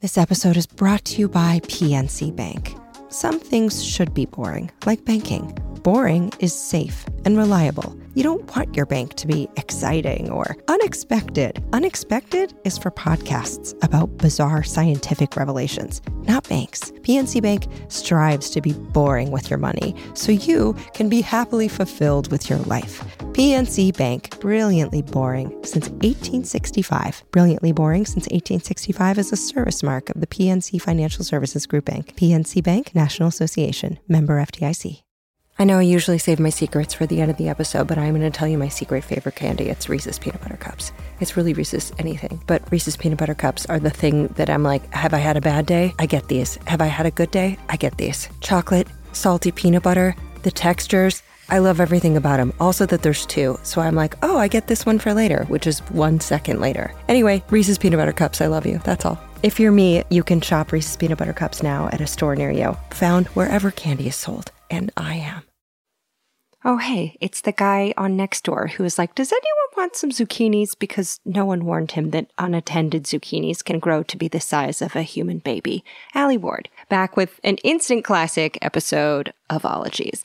This episode is brought to you by PNC Bank. Some things should be boring, like banking. Boring is safe and reliable. You don't want your bank to be exciting or unexpected. Unexpected is for podcasts about bizarre scientific revelations, not banks. PNC Bank strives to be boring with your money so you can be happily fulfilled with your life. PNC Bank, brilliantly boring since 1865. Brilliantly boring since 1865 is a service mark of the PNC Financial Services Group Bank. PNC Bank, National Association, member FDIC. I know I usually save my secrets for the end of the episode, but I'm going to tell you my secret favorite candy. It's Reese's Peanut Butter Cups. It's really Reese's anything, but Reese's Peanut Butter Cups are the thing that I'm like, have I had a bad day? I get these. Have I had a good day? I get these. Chocolate, salty peanut butter, the textures. I love everything about them. Also, that there's two. So I'm like, oh, I get this one for later, which is one second later. Anyway, Reese's Peanut Butter Cups, I love you. That's all. If you're me, you can shop Reese's Peanut Butter Cups now at a store near you, found wherever candy is sold. And I am. Oh, hey, it's the guy on next door who is like, Does anyone want some zucchinis? Because no one warned him that unattended zucchinis can grow to be the size of a human baby. Alie Ward, back with an instant classic episode of Ologies.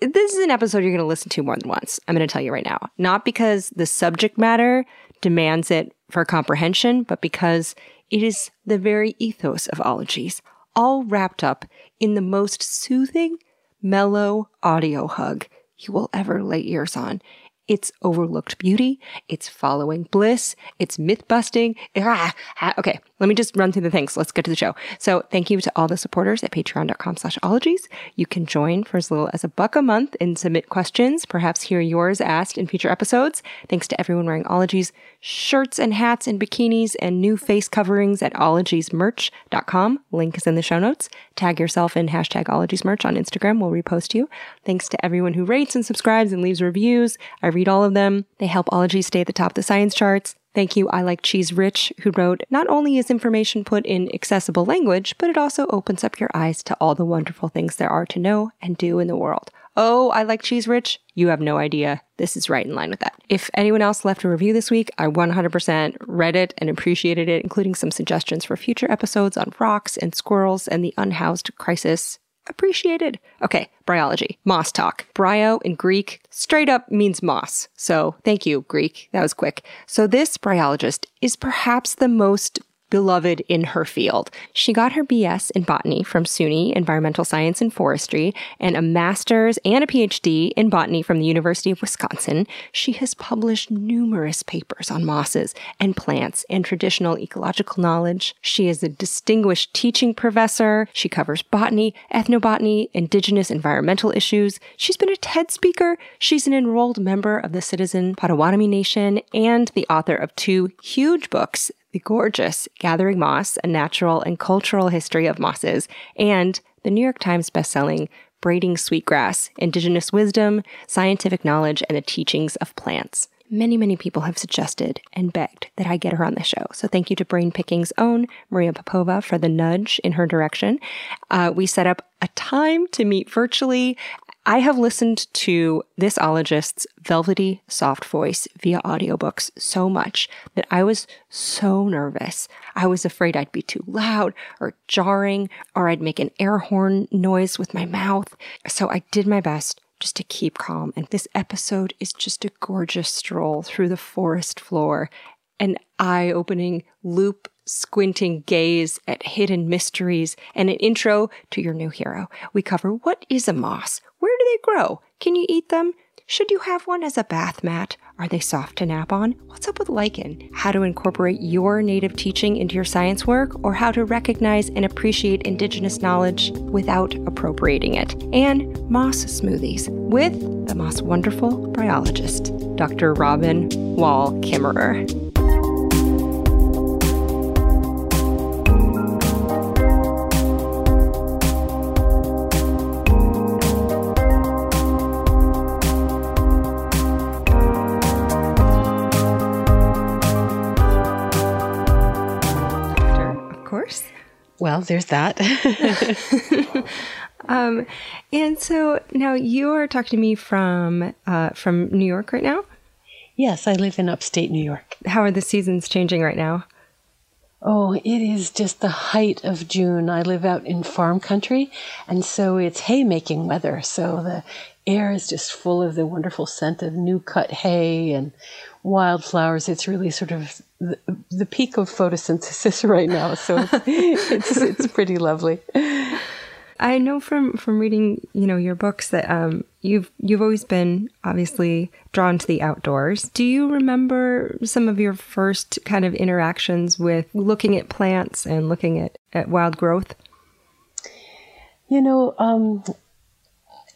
This is an episode you're going to listen to more than once. I'm going to tell you right now. Not because the subject matter demands it for comprehension, but because it is the very ethos of Ologies, all wrapped up in the most soothing, mellow audio hug you will ever lay ears on. It's overlooked beauty. It's following bliss. It's myth busting. Ah, ah, okay, let me just run through the things. Let's get to the show. So thank you to all the supporters at patreon.com slash ologies. You can join for as little as a buck a month and submit questions, perhaps hear yours asked in future episodes. Thanks to everyone wearing ologies shirts and hats and bikinis and new face coverings at ologiesmerch.com. Link is in the show notes. Tag yourself in hashtag ologiesmerch on Instagram. We'll repost you. Thanks to everyone who rates and subscribes and leaves reviews. I read all of them. They help Ology stay at the top of the science charts. Thank you, I Like Cheese Rich, who wrote, Not only is information put in accessible language, but it also opens up your eyes to all the wonderful things there are to know and do in the world. Oh, I like cheese rich. You have no idea. This is right in line with that. If anyone else left a review this week, I 100% read it and appreciated it, including some suggestions for future episodes on rocks and squirrels and the unhoused crisis. Appreciated. Okay, bryology, moss talk. Bryo in Greek straight up means moss. So thank you, Greek. That was quick. So this bryologist is perhaps the most beloved in her field. She got her BS in botany from SUNY Environmental Science and Forestry and a master's and a PhD in botany from the University of Wisconsin. She has published numerous papers on mosses and plants and traditional ecological knowledge. She is a distinguished teaching professor. She covers botany, ethnobotany, indigenous environmental issues. She's been a TED speaker. She's an enrolled member of the Citizen Potawatomi Nation and the author of two huge books the gorgeous Gathering Moss, A Natural and Cultural History of Mosses, and the New York Times bestselling Braiding Sweetgrass, Indigenous Wisdom, Scientific Knowledge, and the Teachings of Plants. Many, many people have suggested and begged that I get her on the show. So thank you to Brain Picking's own Maria Popova for the nudge in her direction. Uh, we set up a time to meet virtually I have listened to this ologist's velvety soft voice via audiobooks so much that I was so nervous. I was afraid I'd be too loud or jarring or I'd make an air horn noise with my mouth. So I did my best just to keep calm. And this episode is just a gorgeous stroll through the forest floor, an eye opening loupe squinting gaze at hidden mysteries, and an intro to your new hero. We cover what is a moss? Where do they grow? Can you eat them? Should you have one as a bath mat? Are they soft to nap on? What's up with lichen? How to incorporate your native teaching into your science work, or how to recognize and appreciate indigenous knowledge without appropriating it. And moss smoothies with the moss wonderful biologist, Dr. Robin Wall Kimmerer. Well, there's that. um, and so now you are talking to me from uh, from New York right now. Yes, I live in upstate New York. How are the seasons changing right now? Oh, it is just the height of June. I live out in farm country, and so it's haymaking weather. So the air is just full of the wonderful scent of new cut hay and wildflowers. It's really sort of the, the peak of photosynthesis right now. So it's, it's pretty lovely. I know from from reading, you know, your books that um, you've you've always been obviously drawn to the outdoors. Do you remember some of your first kind of interactions with looking at plants and looking at, at wild growth? You know, um,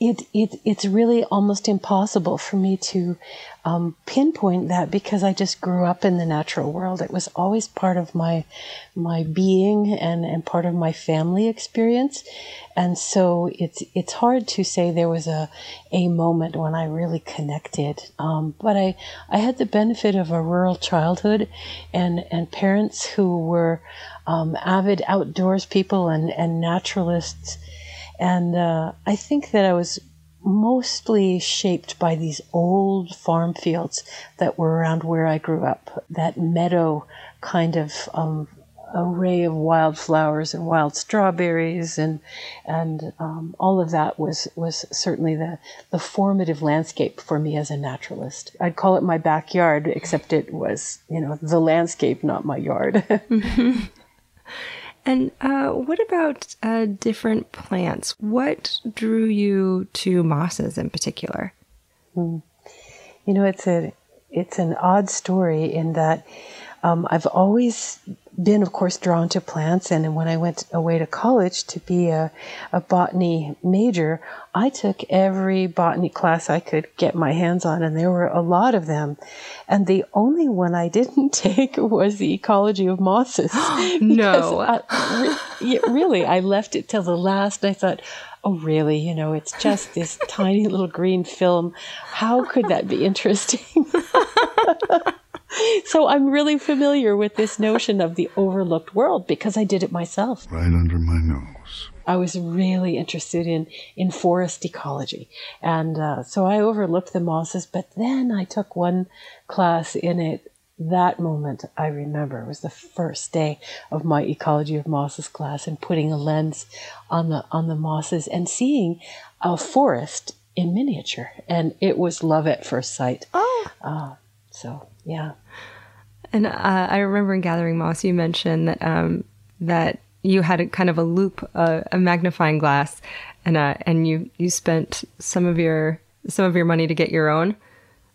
it, it it's really almost impossible for me to um, pinpoint that because I just grew up in the natural world. It was always part of my my being and, and part of my family experience, and so it's it's hard to say there was a a moment when I really connected. Um, but I I had the benefit of a rural childhood, and and parents who were um, avid outdoors people and and naturalists and uh, I think that I was mostly shaped by these old farm fields that were around where I grew up. That meadow kind of um, array of wildflowers and wild strawberries and and um, all of that was was certainly the the formative landscape for me as a naturalist. I'd call it my backyard, except it was you know the landscape, not my yard. And uh, what about uh, different plants? What drew you to mosses in particular? Mm. You know, it's a it's an odd story in that um, I've always been, of course, drawn to plants. And when I went away to college to be a, a botany major, I took every botany class I could get my hands on, and there were a lot of them. And the only one I didn't take was the ecology of mosses. no. I, re- really, I left it till the last, and I thought, oh, really? You know, it's just this tiny little green film. How could that be interesting? So I'm really familiar with this notion of the overlooked world because I did it myself. Right under my nose. I was really interested in, in forest ecology. And uh, so I overlooked the mosses, but then I took one class in it. That moment I remember it was the first day of my ecology of mosses class and putting a lens on the on the mosses and seeing a forest in miniature. And it was love at first sight. Oh. Uh, so yeah. And uh, I remember in Gathering Moss, you mentioned that um, that you had a kind of a loupe, uh, a magnifying glass, and uh, and you you spent some of your some of your money to get your own.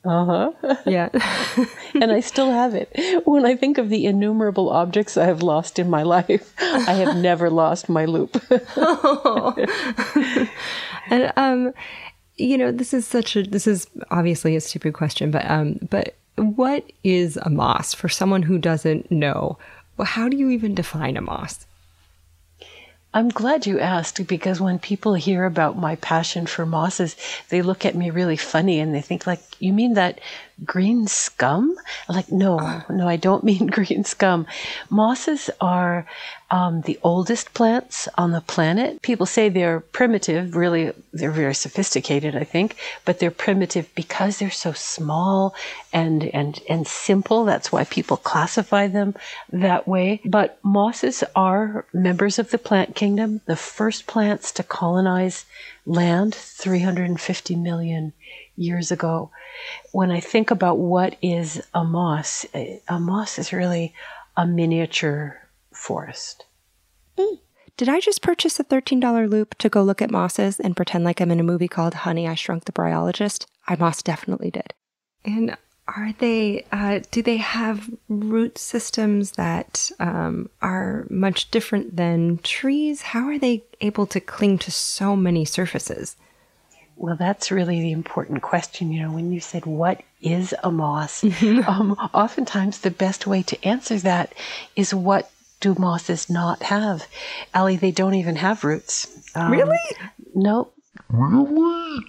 Uh huh. Yeah. and I still have it. When I think of the innumerable objects I have lost in my life, I have never lost my loupe. oh. and um, you know, this is such a this is obviously a stupid question, but um, but what is a moss for someone who doesn't know? Well, how do you even define a moss? I'm glad you asked because when people hear about my passion for mosses, they look at me really funny and they think like, "You mean that green scum?" I'm like, "No, uh. no, I don't mean green scum. Mosses are um, the oldest plants on the planet. People say they're primitive. Really, they're very sophisticated, I think, but they're primitive because they're so small and and and simple. That's why people classify them that way. But mosses are members of the plant kingdom, the first plants to colonize land 350 million years ago. When I think about what is a moss, a moss is really a miniature forest. Did I just purchase a $13 loupe to go look at mosses and pretend like I'm in a movie called Honey, I Shrunk the Bryologist? I most definitely did. And are they, uh, do they have root systems that um, are much different than trees? How are they able to cling to so many surfaces? Well, that's really the important question. You know, when you said, What is a moss? um, oftentimes the best way to answer that is what do mosses not have? Ellie, they don't even have roots. Um, really? Nope. Really?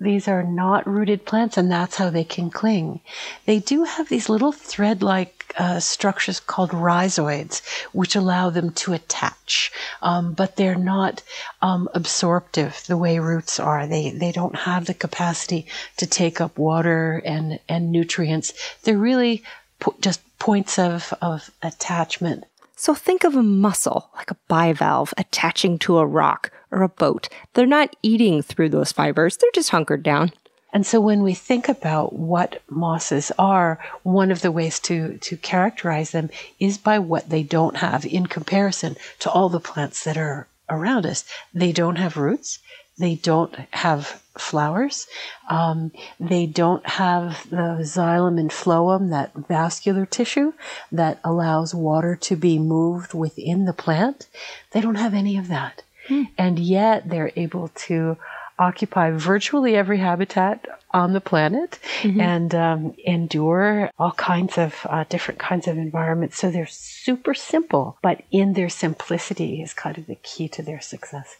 These are not rooted plants, and that's how they can cling. They do have these little thread like uh, structures called rhizoids, which allow them to attach, um, but they're not um, absorptive the way roots are. They, they don't have the capacity to take up water and, and nutrients. They're really po- just points of, of attachment So think of a mussel, like a bivalve, attaching to a rock or a boat. They're not eating through those fibers, they're just hunkered down. And so when we think about what mosses are, one of the ways to, to characterize them is by what they don't have in comparison to all the plants that are around us. They don't have roots. They don't have flowers. Um, they don't have the xylem and phloem, that vascular tissue that allows water to be moved within the plant. They don't have any of that. Hmm. And yet they're able to occupy virtually every habitat on the planet mm-hmm. and um, endure all kinds of uh, different kinds of environments. So they're super simple, but in their simplicity is kind of the key to their success.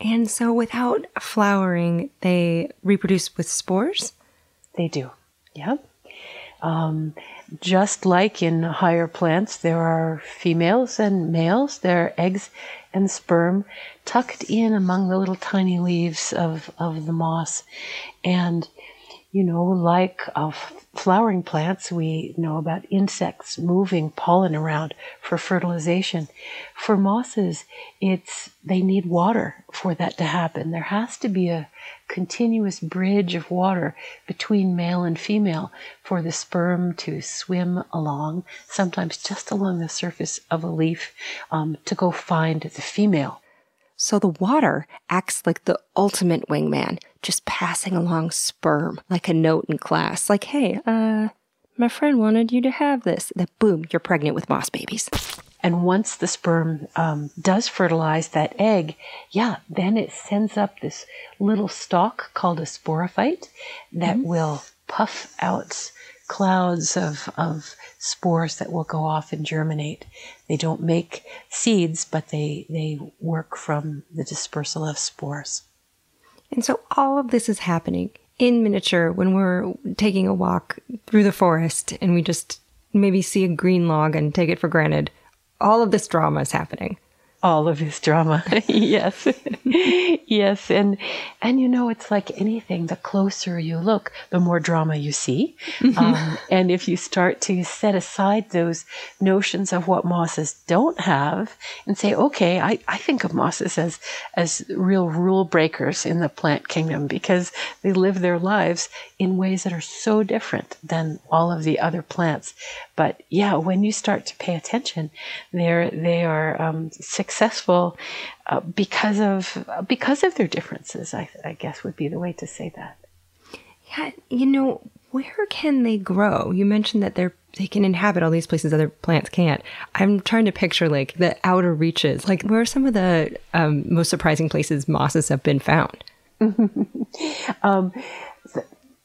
And so without flowering, they reproduce with spores? They do. yeah. Um, just like in higher plants, there are females and males. There are eggs and sperm tucked in among the little tiny leaves of, of the moss. And, you know, like of flowering plants, we know about insects moving pollen around for fertilization. For mosses, it's, they need water for that to happen. There has to be a continuous bridge of water between male and female for the sperm to swim along, sometimes just along the surface of a leaf, um, to go find the female. So the water acts like the ultimate wingman, just passing along sperm like a note in class. Like, hey, uh, my friend wanted you to have this. That boom, you're pregnant with moss babies. And once the sperm um, does fertilize that egg, yeah, then it sends up this little stalk called a sporophyte that mm-hmm. will puff out clouds of, of spores that will go off and germinate. They don't make seeds, but they, they work from the dispersal of spores. And so all of this is happening in miniature when we're taking a walk through the forest and we just maybe see a green log and take it for granted. All of this drama is happening all of his drama. yes. yes. And, and you know, it's like anything, the closer you look, the more drama you see. Mm-hmm. Um, and if you start to set aside those notions of what mosses don't have and say, okay, I, I think of mosses as, as real rule breakers in the plant kingdom because they live their lives in ways that are so different than all of the other plants. But yeah, when you start to pay attention, they're, they are um, successful uh, because of because of their differences. I, I guess would be the way to say that. Yeah, you know, where can they grow? You mentioned that they're they can inhabit all these places other plants can't. I'm trying to picture like the outer reaches. Like, where are some of the um, most surprising places mosses have been found? um,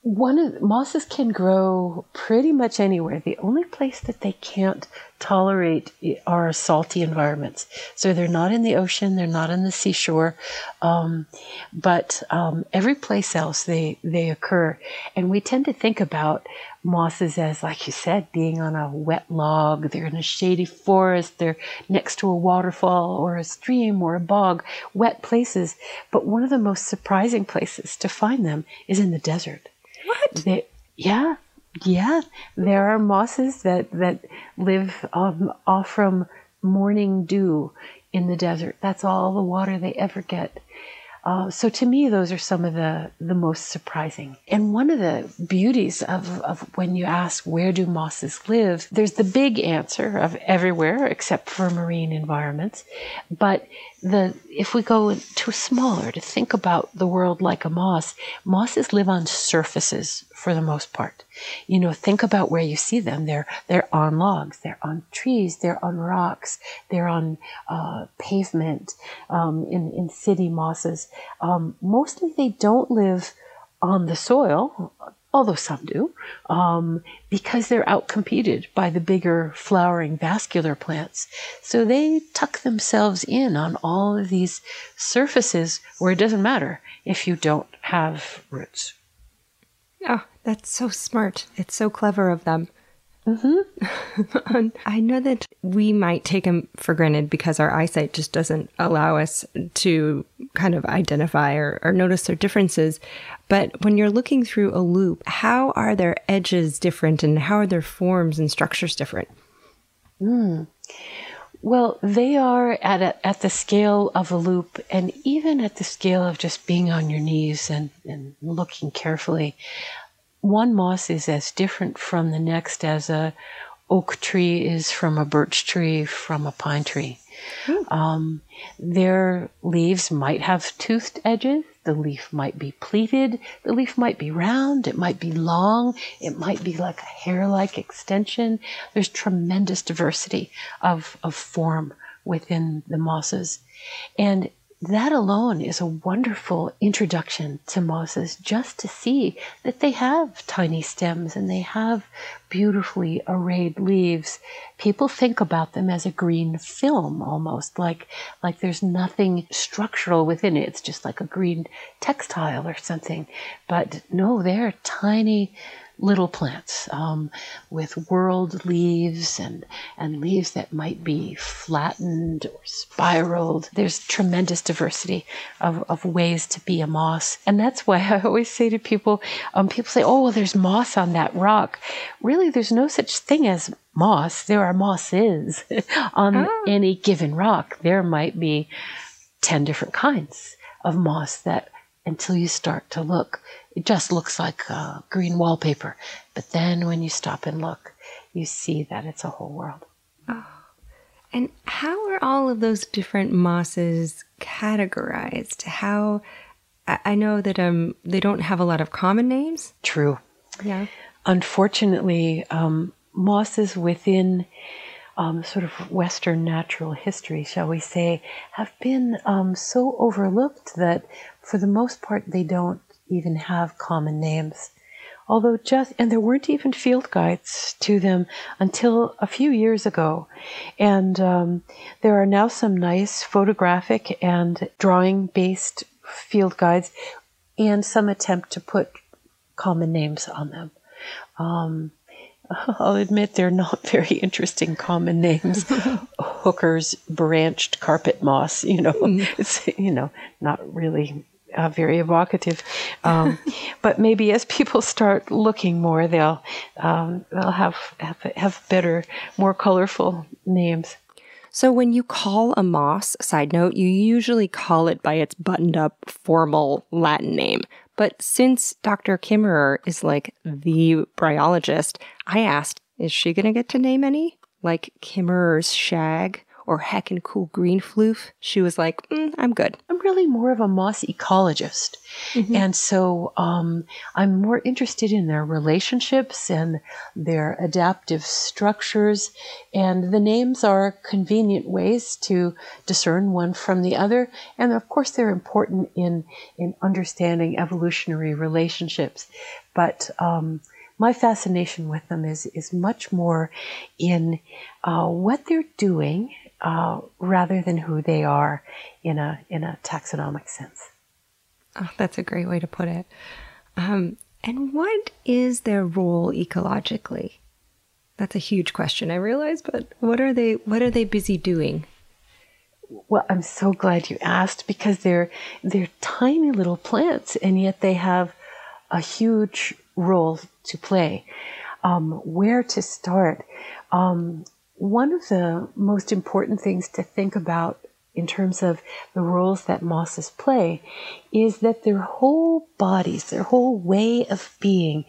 one of mosses can grow pretty much anywhere. The only place that they can't tolerate are salty environments. So they're not in the ocean, they're not in the seashore, um, but um, every place else they they occur. And we tend to think about mosses as, like you said, being on a wet log. They're in a shady forest. They're next to a waterfall or a stream or a bog, wet places. But one of the most surprising places to find them is in the desert. What? They, yeah, yeah. There are mosses that that live um, off from morning dew in the desert. That's all the water they ever get. Uh, so to me, those are some of the, the most surprising. And one of the beauties of, of when you ask where do mosses live, there's the big answer of everywhere except for marine environments. But the if we go to smaller to think about the world like a moss, mosses live on surfaces for the most part. You know, think about where you see them. They're they're on logs, they're on trees, they're on rocks, they're on uh, pavement. Um, in in city mosses, um, mostly they don't live on the soil although some do, um, because they're outcompeted by the bigger flowering vascular plants. So they tuck themselves in on all of these surfaces where it doesn't matter if you don't have roots. Oh, that's so smart. It's so clever of them. Mm-hmm. I know that we might take them for granted because our eyesight just doesn't allow us to kind of identify or, or notice their differences. But when you're looking through a loupe, how are their edges different and how are their forms and structures different? Mm. Well, they are at a, at the scale of a loupe, and even at the scale of just being on your knees and, and looking carefully. One moss is as different from the next as a oak tree is from a birch tree from a pine tree. Um, their leaves might have toothed edges. The leaf might be pleated. The leaf might be round. It might be long. It might be like a hair like extension. There's tremendous diversity of, of form within the mosses. And that alone is a wonderful introduction to mosses just to see that they have tiny stems and they have beautifully arrayed leaves. People think about them as a green film almost like like there's nothing structural within it. It's just like a green textile or something. But no, they're tiny little plants um, with whorled leaves and, and leaves that might be flattened or spiraled. There's tremendous diversity of, of ways to be a moss. And that's why I always say to people, um, people say, oh, well, there's moss on that rock. Really, there's no such thing as moss. There are mosses on oh. any given rock. There might be 10 different kinds of moss that until you start to look it just looks like uh, green wallpaper. But then when you stop and look, you see that it's a whole world. Oh. And how are all of those different mosses categorized? How I know that um they don't have a lot of common names. True. Yeah. Unfortunately, um, mosses within um, sort of Western natural history, shall we say, have been um, so overlooked that for the most part they don't even have common names. Although just, and there weren't even field guides to them until a few years ago. And um, there are now some nice photographic and drawing based field guides and some attempt to put common names on them. Um, I'll admit they're not very interesting common names. Hooker's branched carpet moss, you know, mm. it's, you know, not really uh, very evocative. Um, but maybe as people start looking more, they'll um, they'll have, have have better, more colorful names. So when you call a moss, side note, you usually call it by its buttoned up formal Latin name. But since Dr. Kimmerer is like the bryologist, I asked, is she going to get to name any? Like Kimmerer's shag or heckin' cool green floof, she was like, mm, I'm good. I'm really more of a moss ecologist. Mm-hmm. And so um, I'm more interested in their relationships and their adaptive structures. And the names are convenient ways to discern one from the other. And of course, they're important in, in understanding evolutionary relationships. But um, my fascination with them is, is much more in uh, what they're doing uh, rather than who they are in a in a taxonomic sense. Oh, that's a great way to put it. Um, and what is their role ecologically? That's a huge question, I realize, but what are they what are they busy doing? Well, I'm so glad you asked because they're they're tiny little plants and yet they have a huge role to play. Um, where to start? Um, one of the most important things to think about in terms of the roles that mosses play is that their whole bodies, their whole way of being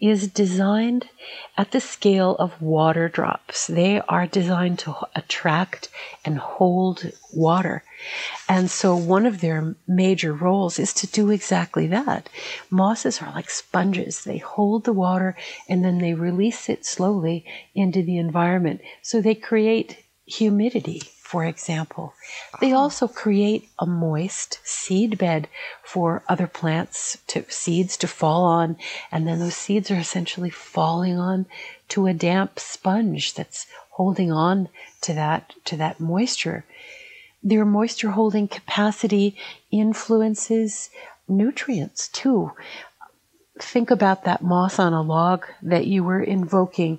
is designed at the scale of water drops. They are designed to attract and hold water. And so one of their major roles is to do exactly that. Mosses are like sponges. They hold the water and then they release it slowly into the environment. So they create humidity for example. They ah. also create a moist seed bed for other plants to seeds to fall on, and then those seeds are essentially falling on to a damp sponge that's holding on to that to that moisture. Their moisture holding capacity influences nutrients too. Think about that moss on a log that you were invoking.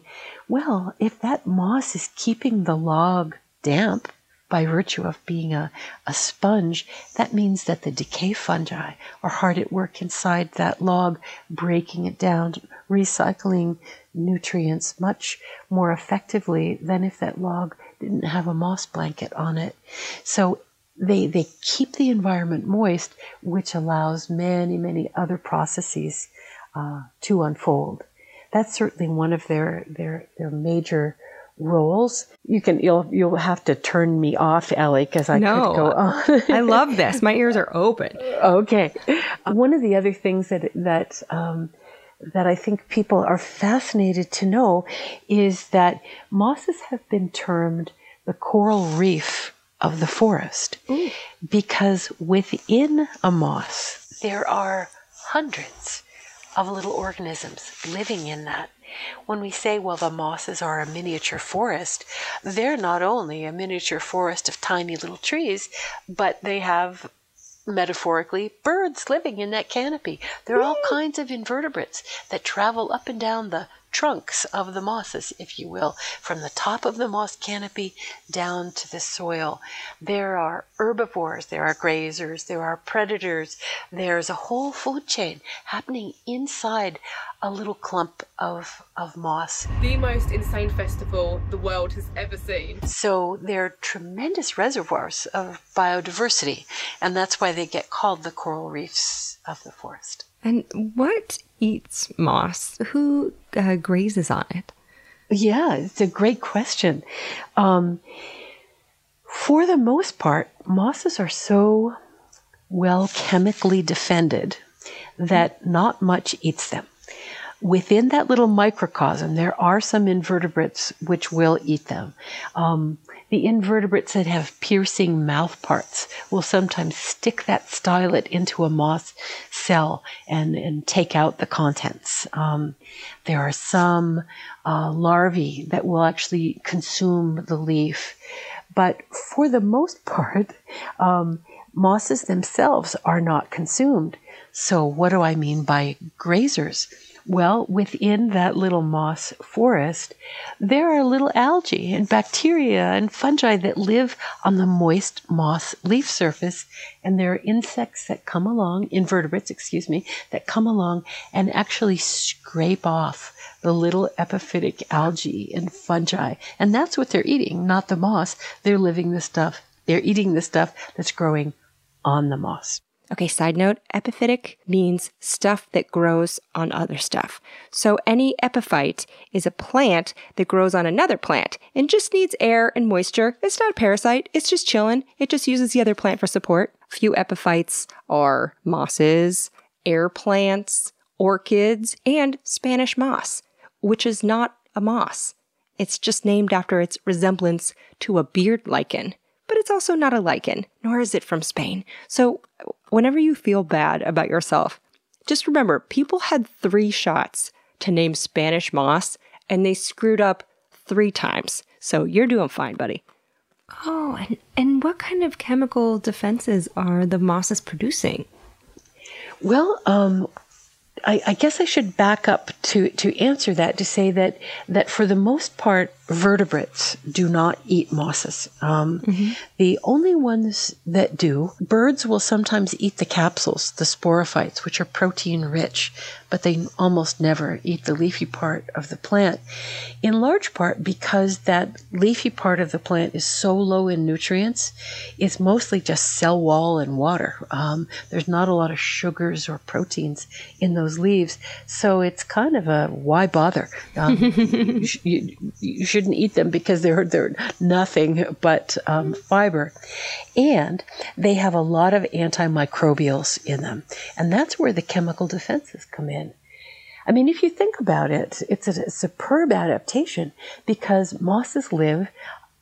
Well, if that moss is keeping the log damp, by virtue of being a, a sponge, that means that the decay fungi are hard at work inside that log, breaking it down, recycling nutrients much more effectively than if that log didn't have a moss blanket on it. So they, they keep the environment moist, which allows many, many other processes uh, to unfold. That's certainly one of their, their, their major roles. You can you'll you'll have to turn me off, Ellie, because I no, could go on. I love this. My ears are open. Okay. One of the other things that that um, that I think people are fascinated to know is that mosses have been termed the coral reef of the forest Ooh. because within a moss there are hundreds of little organisms living in that. When we say, well, the mosses are a miniature forest, they're not only a miniature forest of tiny little trees, but they have metaphorically, birds living in that canopy. There are all kinds of invertebrates that travel up and down the trunks of the mosses, if you will, from the top of the moss canopy down to the soil. There are herbivores, there are grazers, there are predators, there's a whole food chain happening inside a little clump of, of moss. The most insane festival the world has ever seen. So they're tremendous reservoirs of biodiversity, and that's why they get called the coral reefs of the forest. And what eats moss? Who uh, grazes on it? Yeah, it's a great question. Um, for the most part, mosses are so well chemically defended that not much eats them within that little microcosm, there are some invertebrates which will eat them. Um, the invertebrates that have piercing mouth parts will sometimes stick that stylet into a moss cell and, and take out the contents. Um, there are some uh, larvae that will actually consume the leaf. But for the most part, um, mosses themselves are not consumed. So, what do I mean by grazers? Well, within that little moss forest, there are little algae and bacteria and fungi that live on the moist moss leaf surface. And there are insects that come along, invertebrates, excuse me, that come along and actually scrape off the little epiphytic algae and fungi. And that's what they're eating, not the moss. They're living the stuff. They're eating the stuff that's growing on the moss. Okay, side note epiphytic means stuff that grows on other stuff. So any epiphyte is a plant that grows on another plant and just needs air and moisture. It's not a parasite, it's just chilling. It just uses the other plant for support. A few epiphytes are mosses, air plants, orchids, and Spanish moss, which is not a moss. It's just named after its resemblance to a beard lichen but it's also not a lichen, nor is it from Spain. So whenever you feel bad about yourself, just remember people had three shots to name Spanish moss and they screwed up three times. So you're doing fine, buddy. Oh, and, and what kind of chemical defenses are the mosses producing? Well, um, I, I, guess I should back up to, to answer that to say that, that for the most part, vertebrates do not eat mosses. Um, mm-hmm. The only ones that do, birds will sometimes eat the capsules, the sporophytes, which are protein rich, but they almost never eat the leafy part of the plant. In large part because that leafy part of the plant is so low in nutrients, it's mostly just cell wall and water. Um, there's not a lot of sugars or proteins in those leaves, so it's kind of a why bother? Um, you, you, you shouldn't eat them because they're they're nothing but um, fiber, and they have a lot of antimicrobials in them, and that's where the chemical defenses come in. I mean, if you think about it, it's a, a superb adaptation because mosses live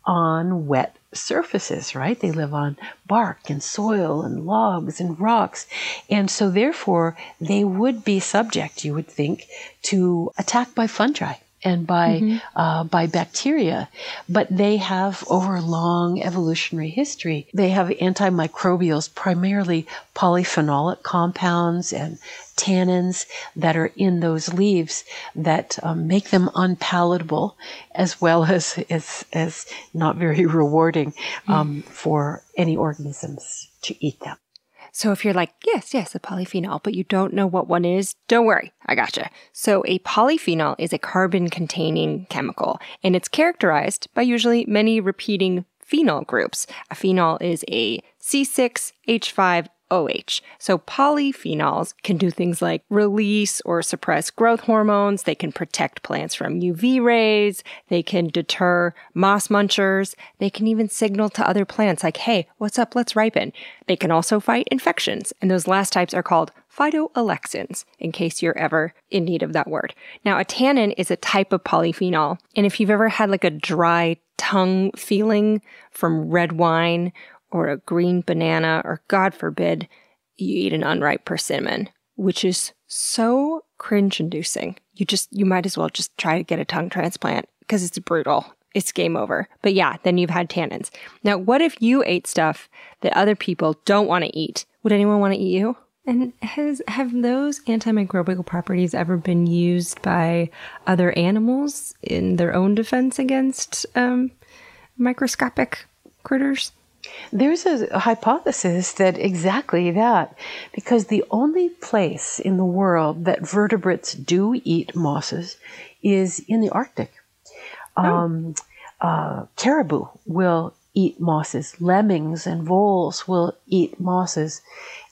on wet surfaces, right? They live on bark and soil and logs and rocks. And so therefore they would be subject, you would think, to attack by fungi and by mm-hmm. uh, by bacteria, but they have over a long evolutionary history. They have antimicrobials, primarily polyphenolic compounds and tannins that are in those leaves that um, make them unpalatable, as well as as, as not very rewarding um, mm. for any organisms to eat them. So if you're like, yes, yes, a polyphenol, but you don't know what one is, don't worry, I gotcha. So a polyphenol is a carbon containing chemical, and it's characterized by usually many repeating phenol groups. A phenol is a C6H5 OH. So polyphenols can do things like release or suppress growth hormones. They can protect plants from UV rays. They can deter moss munchers. They can even signal to other plants like, hey, what's up? Let's ripen. They can also fight infections. And those last types are called phytoalexins, in case you're ever in need of that word. Now, a tannin is a type of polyphenol. And if you've ever had like a dry tongue feeling from red wine or a green banana, or God forbid, you eat an unripe persimmon, which is so cringe inducing. You just, you might as well just try to get a tongue transplant because it's brutal. It's game over. But yeah, then you've had tannins. Now, what if you ate stuff that other people don't want to eat? Would anyone want to eat you? And has have those antimicrobial properties ever been used by other animals in their own defense against um, microscopic critters? There's a hypothesis that exactly that, because the only place in the world that vertebrates do eat mosses is in the Arctic. Oh. Um, uh, caribou will eat mosses, lemmings and voles will eat mosses.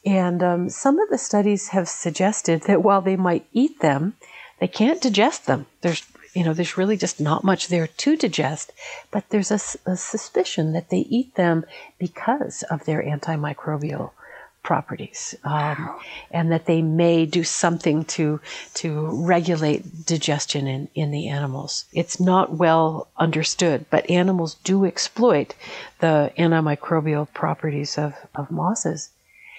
And um, some of the studies have suggested that while they might eat them, they can't digest them. There's you know, there's really just not much there to digest, but there's a, a suspicion that they eat them because of their antimicrobial properties, um, and that they may do something to to regulate digestion in, in the animals. It's not well understood, but animals do exploit the antimicrobial properties of, of mosses,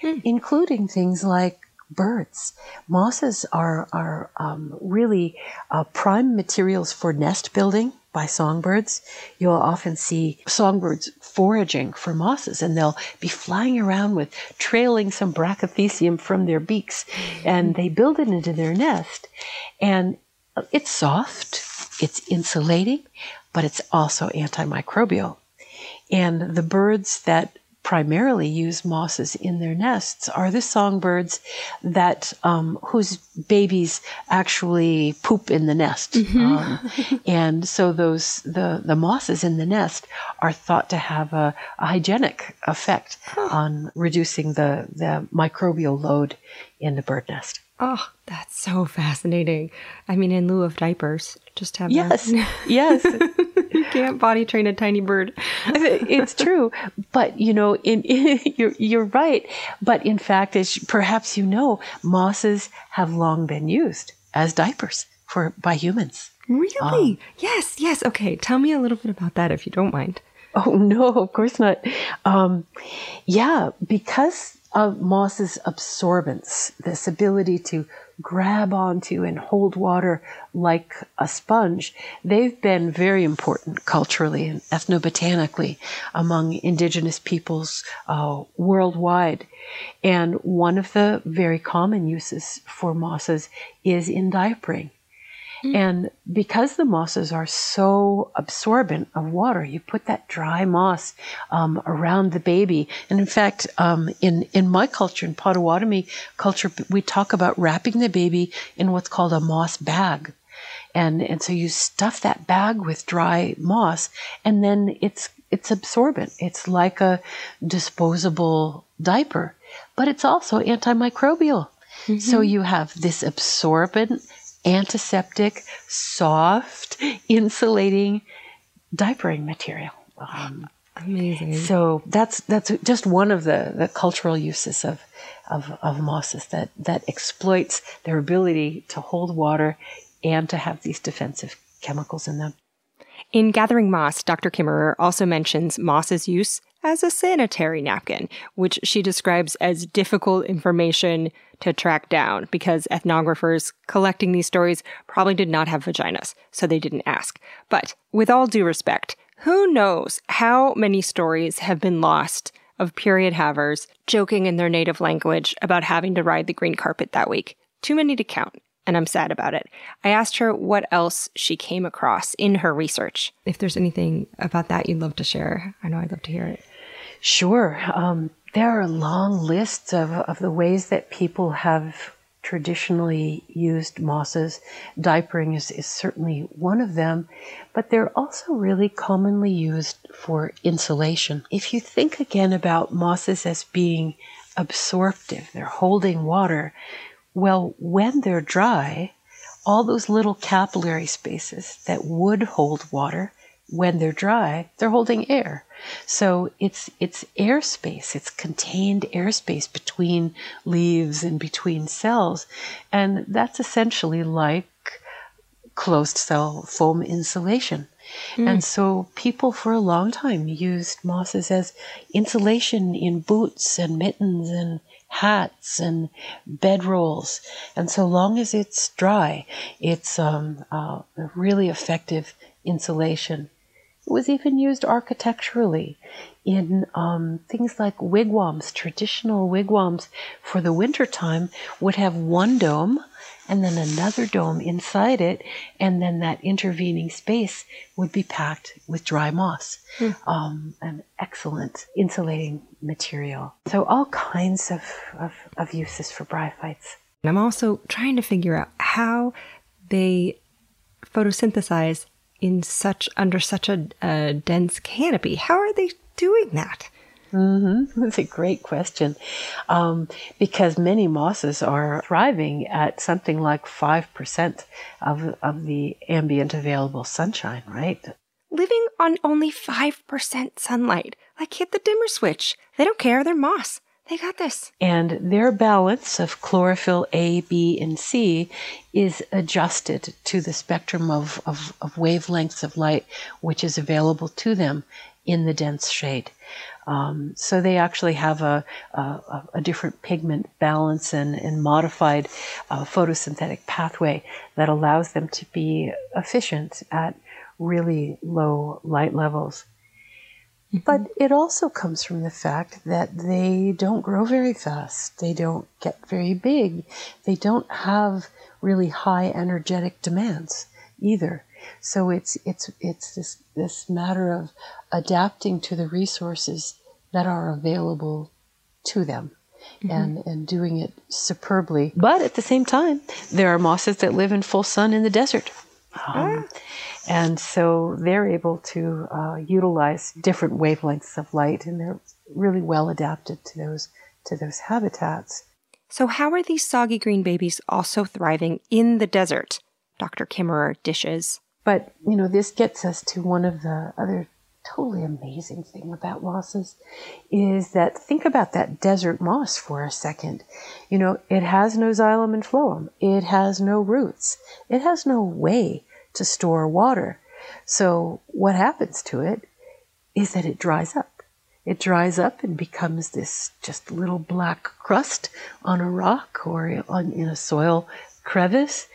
hmm. including things like birds. Mosses are, are um, really uh, prime materials for nest building by songbirds. You'll often see songbirds foraging for mosses and they'll be flying around with trailing some brachythecium from their beaks and they build it into their nest. And it's soft, it's insulating, but it's also antimicrobial. And the birds that primarily use mosses in their nests are the songbirds that um, whose babies actually poop in the nest, mm-hmm. um, and so those the the mosses in the nest are thought to have a, a hygienic effect on reducing the the microbial load in the bird nest. Oh, that's so fascinating. I mean, in lieu of diapers, just have yes, yes. Can't body train a tiny bird. it's true, but you know, in, in, you're you're right. But in fact, as perhaps you know, mosses have long been used as diapers for by humans. Really? Um, yes, yes. Okay, tell me a little bit about that if you don't mind. Oh no, of course not. Um, yeah, because of moss's absorbance, this ability to grab onto and hold water like a sponge, they've been very important culturally and ethnobotanically among indigenous peoples uh, worldwide. And one of the very common uses for mosses is in diapering. Mm. And because the mosses are so absorbent of water, you put that dry moss um, around the baby. And in fact, um, in in my culture, in Potawatomi culture, we talk about wrapping the baby in what's called a moss bag. And and so you stuff that bag with dry moss, and then it's it's absorbent. It's like a disposable diaper, but it's also antimicrobial. Mm-hmm. So you have this absorbent antiseptic, soft, insulating diapering material. Um, Amazing. So that's that's just one of the, the cultural uses of, of, of mosses that, that exploits their ability to hold water and to have these defensive chemicals in them. In Gathering Moss, Dr. Kimmerer also mentions moss's use as a sanitary napkin, which she describes as difficult information to track down because ethnographers collecting these stories probably did not have vaginas, so they didn't ask. But with all due respect, who knows how many stories have been lost of period havers joking in their native language about having to ride the green carpet that week? Too many to count and I'm sad about it. I asked her what else she came across in her research. If there's anything about that you'd love to share, I know I'd love to hear it. Sure. Um, there are long lists of, of the ways that people have traditionally used mosses. Diapering is, is certainly one of them, but they're also really commonly used for insulation. If you think again about mosses as being absorptive, they're holding water, well, when they're dry, all those little capillary spaces that would hold water, when they're dry, they're holding air. So it's it's airspace, it's contained airspace between leaves and between cells, and that's essentially like closed cell foam insulation. Mm. And so people for a long time used mosses as insulation in boots and mittens and hats and bedrolls. And so long as it's dry, it's um, uh, a really effective insulation. It was even used architecturally in um, things like wigwams. Traditional wigwams for the wintertime would have one dome and then another dome inside it, and then that intervening space would be packed with dry moss. Mm. Um, an excellent insulating material. So, all kinds of, of, of uses for bryophytes. I'm also trying to figure out how they photosynthesize in such under such a, a dense canopy? How are they doing that? Mm-hmm. That's a great question. Um, because many mosses are thriving at something like 5% of, of the ambient available sunshine, right? Living on only 5% sunlight. Like hit the dimmer switch. They don't care, they're moss. They got this. And their balance of chlorophyll A, B, and C is adjusted to the spectrum of, of, of wavelengths of light which is available to them in the dense shade. Um, so they actually have a, a, a, different pigment balance and, and modified uh, photosynthetic pathway that allows them to be efficient at really low light levels. Mm-hmm. But it also comes from the fact that they don't grow very fast. They don't get very big. They don't have really high energetic demands either. So it's it's it's this this matter of adapting to the resources that are available to them. Mm-hmm. And, and doing it superbly. But at the same time, there are mosses that live in full sun in the desert. Um, ah. And so they're able to uh, utilize different wavelengths of light, and they're really well adapted to those to those habitats. So, how are these soggy green babies also thriving in the desert? Dr. Kimmerer dishes. But you know, this gets us to one of the other totally amazing thing about mosses is that think about that desert moss for a second. You know, it has no xylem and phloem. It has no roots. It has no way to store water. So what happens to it is that it dries up. It dries up and becomes this just little black crust on a rock or on, in a soil crevice.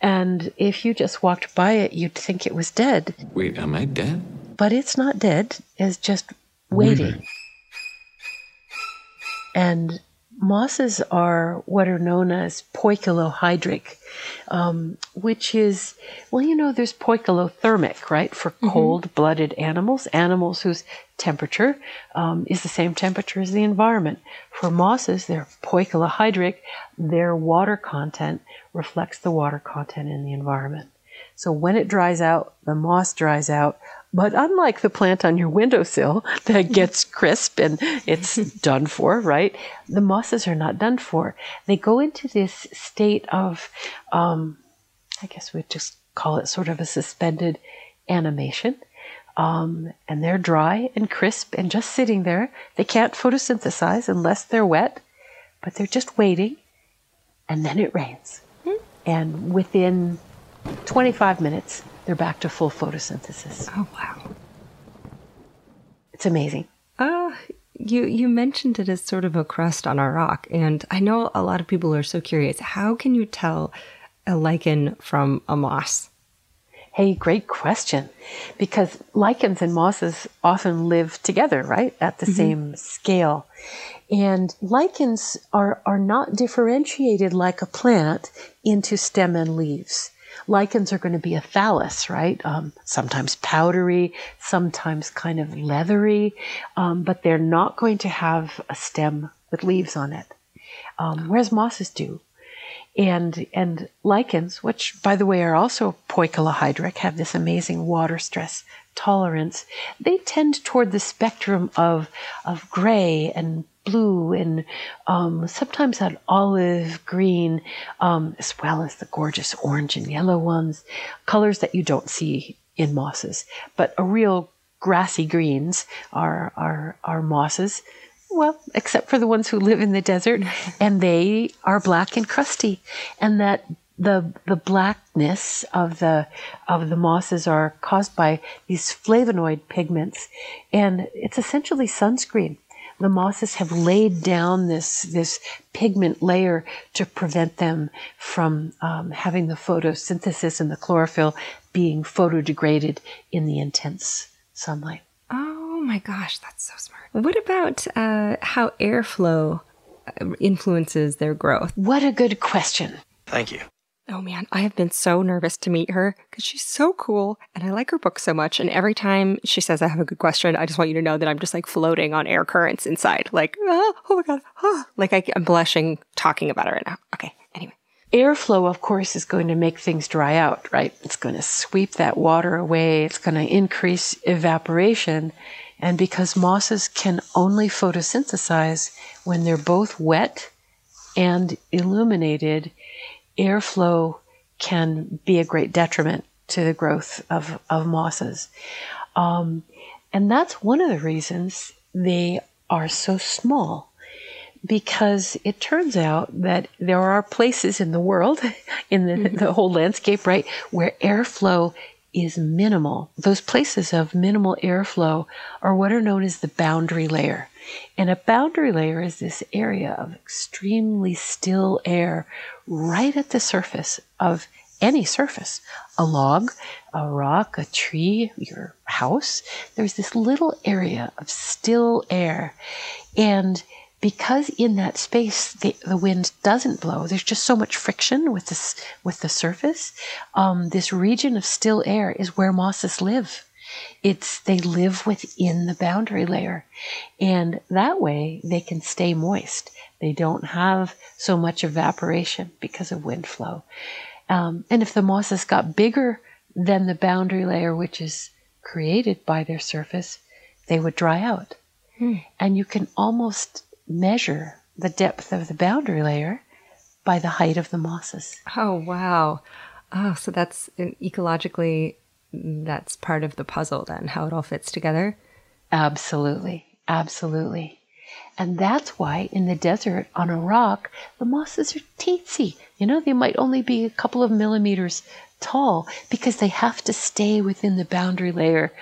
And if you just walked by it, you'd think it was dead. Wait, am I dead? But it's not dead. It's just waiting. And mosses are what are known as poikilohydric, um, which is, well, you know, there's poikilothermic, right, for mm-hmm. cold blooded animals, animals whose temperature um, is the same temperature as the environment. For mosses, they're poikilohydric, their water content reflects the water content in the environment. So when it dries out, the moss dries out, but unlike the plant on your windowsill that gets crisp and it's done for, right? The mosses are not done for. They go into this state of, um, I guess we'd just call it sort of a suspended animation. Um, and they're dry and crisp and just sitting there. They can't photosynthesize unless they're wet, but they're just waiting. And then it rains. Mm-hmm. And within 25 minutes, they're back to full photosynthesis. Oh, wow. It's amazing. Uh, you, you mentioned it as sort of a crust on a rock. And I know a lot of people are so curious. How can you tell a lichen from a moss? Hey, great question. Because lichens and mosses often live together, right? At the mm-hmm. same scale. And lichens are, are not differentiated like a plant into stem and leaves. Lichens are going to be a thallus, right? Um, sometimes powdery, sometimes kind of leathery, um, but they're not going to have a stem with leaves on it. Um, whereas mosses do. And, and lichens, which by the way are also poikilohydric, have this amazing water stress tolerance, they tend toward the spectrum of, of gray and blue and um, sometimes that olive green, um, as well as the gorgeous orange and yellow ones, colors that you don't see in mosses. But a real grassy greens are, are, are mosses. Well, except for the ones who live in the desert, and they are black and crusty, and that the the blackness of the of the mosses are caused by these flavonoid pigments, and it's essentially sunscreen. The mosses have laid down this this pigment layer to prevent them from um, having the photosynthesis and the chlorophyll being photodegraded in the intense sunlight. Oh my gosh, that's so smart. What about uh, how airflow uh, influences their growth? What a good question. Thank you. Oh man, I have been so nervous to meet her because she's so cool and I like her book so much. And every time she says I have a good question, I just want you to know that I'm just like floating on air currents inside. Like, ah, oh my God, ah. like I, I'm blushing talking about it right now. Okay, anyway. Airflow, of course, is going to make things dry out, right? It's going to sweep that water away. It's going to increase evaporation. And because mosses can only photosynthesize when they're both wet and illuminated, airflow can be a great detriment to the growth of, of mosses. Um, and that's one of the reasons they are so small. Because it turns out that there are places in the world, in the, mm-hmm. the whole landscape, right, where airflow is minimal. Those places of minimal airflow are what are known as the boundary layer. And a boundary layer is this area of extremely still air right at the surface of any surface a log, a rock, a tree, your house. There's this little area of still air. And because in that space the, the wind doesn't blow, there's just so much friction with this with the surface. Um, this region of still air is where mosses live. It's they live within the boundary layer, and that way they can stay moist. They don't have so much evaporation because of wind flow. Um, and if the mosses got bigger than the boundary layer, which is created by their surface, they would dry out. Hmm. And you can almost measure the depth of the boundary layer by the height of the mosses. Oh, wow. Oh, so that's ecologically, that's part of the puzzle then, how it all fits together? Absolutely. Absolutely. And that's why in the desert on a rock, the mosses are teensy. You know, they might only be a couple of millimeters tall because they have to stay within the boundary layer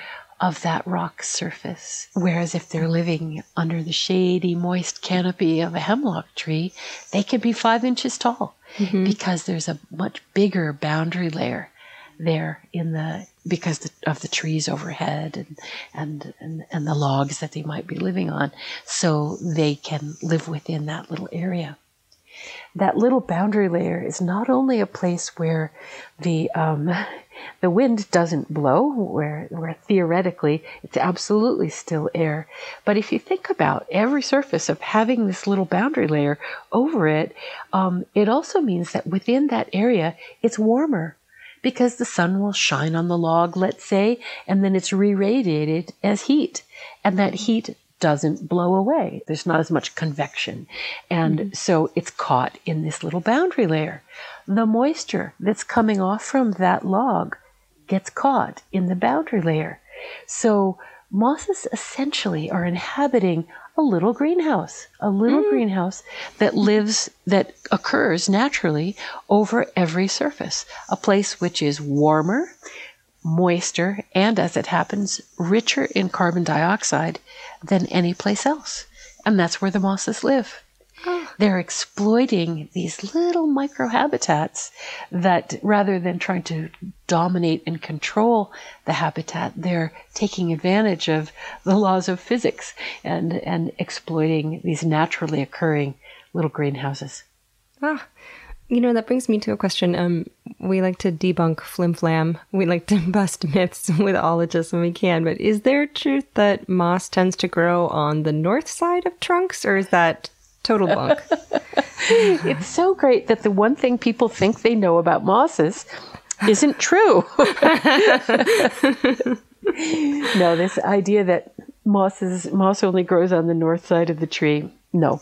of that rock surface. Whereas if they're living under the shady, moist canopy of a hemlock tree, they can be five inches tall mm-hmm. because there's a much bigger boundary layer there in the because of the trees overhead and, and and and the logs that they might be living on so they can live within that little area that little boundary layer is not only a place where the um, the wind doesn't blow, where, where theoretically it's absolutely still air. But if you think about every surface of having this little boundary layer over it, um, it also means that within that area it's warmer because the sun will shine on the log, let's say, and then it's re radiated as heat. And that heat doesn't blow away. There's not as much convection. And mm-hmm. so it's caught in this little boundary layer. The moisture that's coming off from that log gets caught in the boundary layer. So mosses essentially are inhabiting a little greenhouse, a little mm. greenhouse that lives, that occurs naturally over every surface, a place which is warmer, moister, and as it happens, richer in carbon dioxide than any place else. And that's where the mosses live. They're exploiting these little microhabitats that rather than trying to dominate and control the habitat, they're taking advantage of the laws of physics and, and exploiting these naturally occurring little greenhouses. Ah, You know, that brings me to a question. Um, we like to debunk flim flam. We like to bust myths with ologists when we can. But is there truth that moss tends to grow on the north side of trunks, or is that total bunk? it's so great that the one thing people think they know about mosses isn't true. no, this idea that moss is moss only grows on the north side of the tree. No.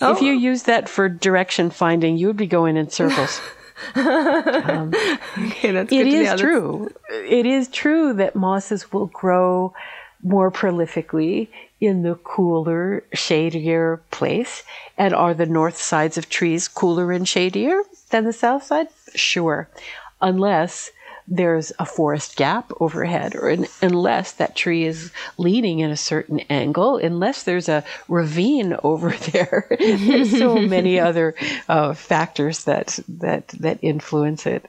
Oh. If you oh. use that for direction finding, you would be going in circles. um, okay, that's good to know it is true. It is true that mosses will grow more prolifically in the cooler, shadier place. And are the north sides of trees cooler and shadier than the south side? Sure. Unless there's a forest gap overhead, or in, unless that tree is leaning in a certain angle, unless there's a ravine over there. there's so many other uh, factors that that that influence it.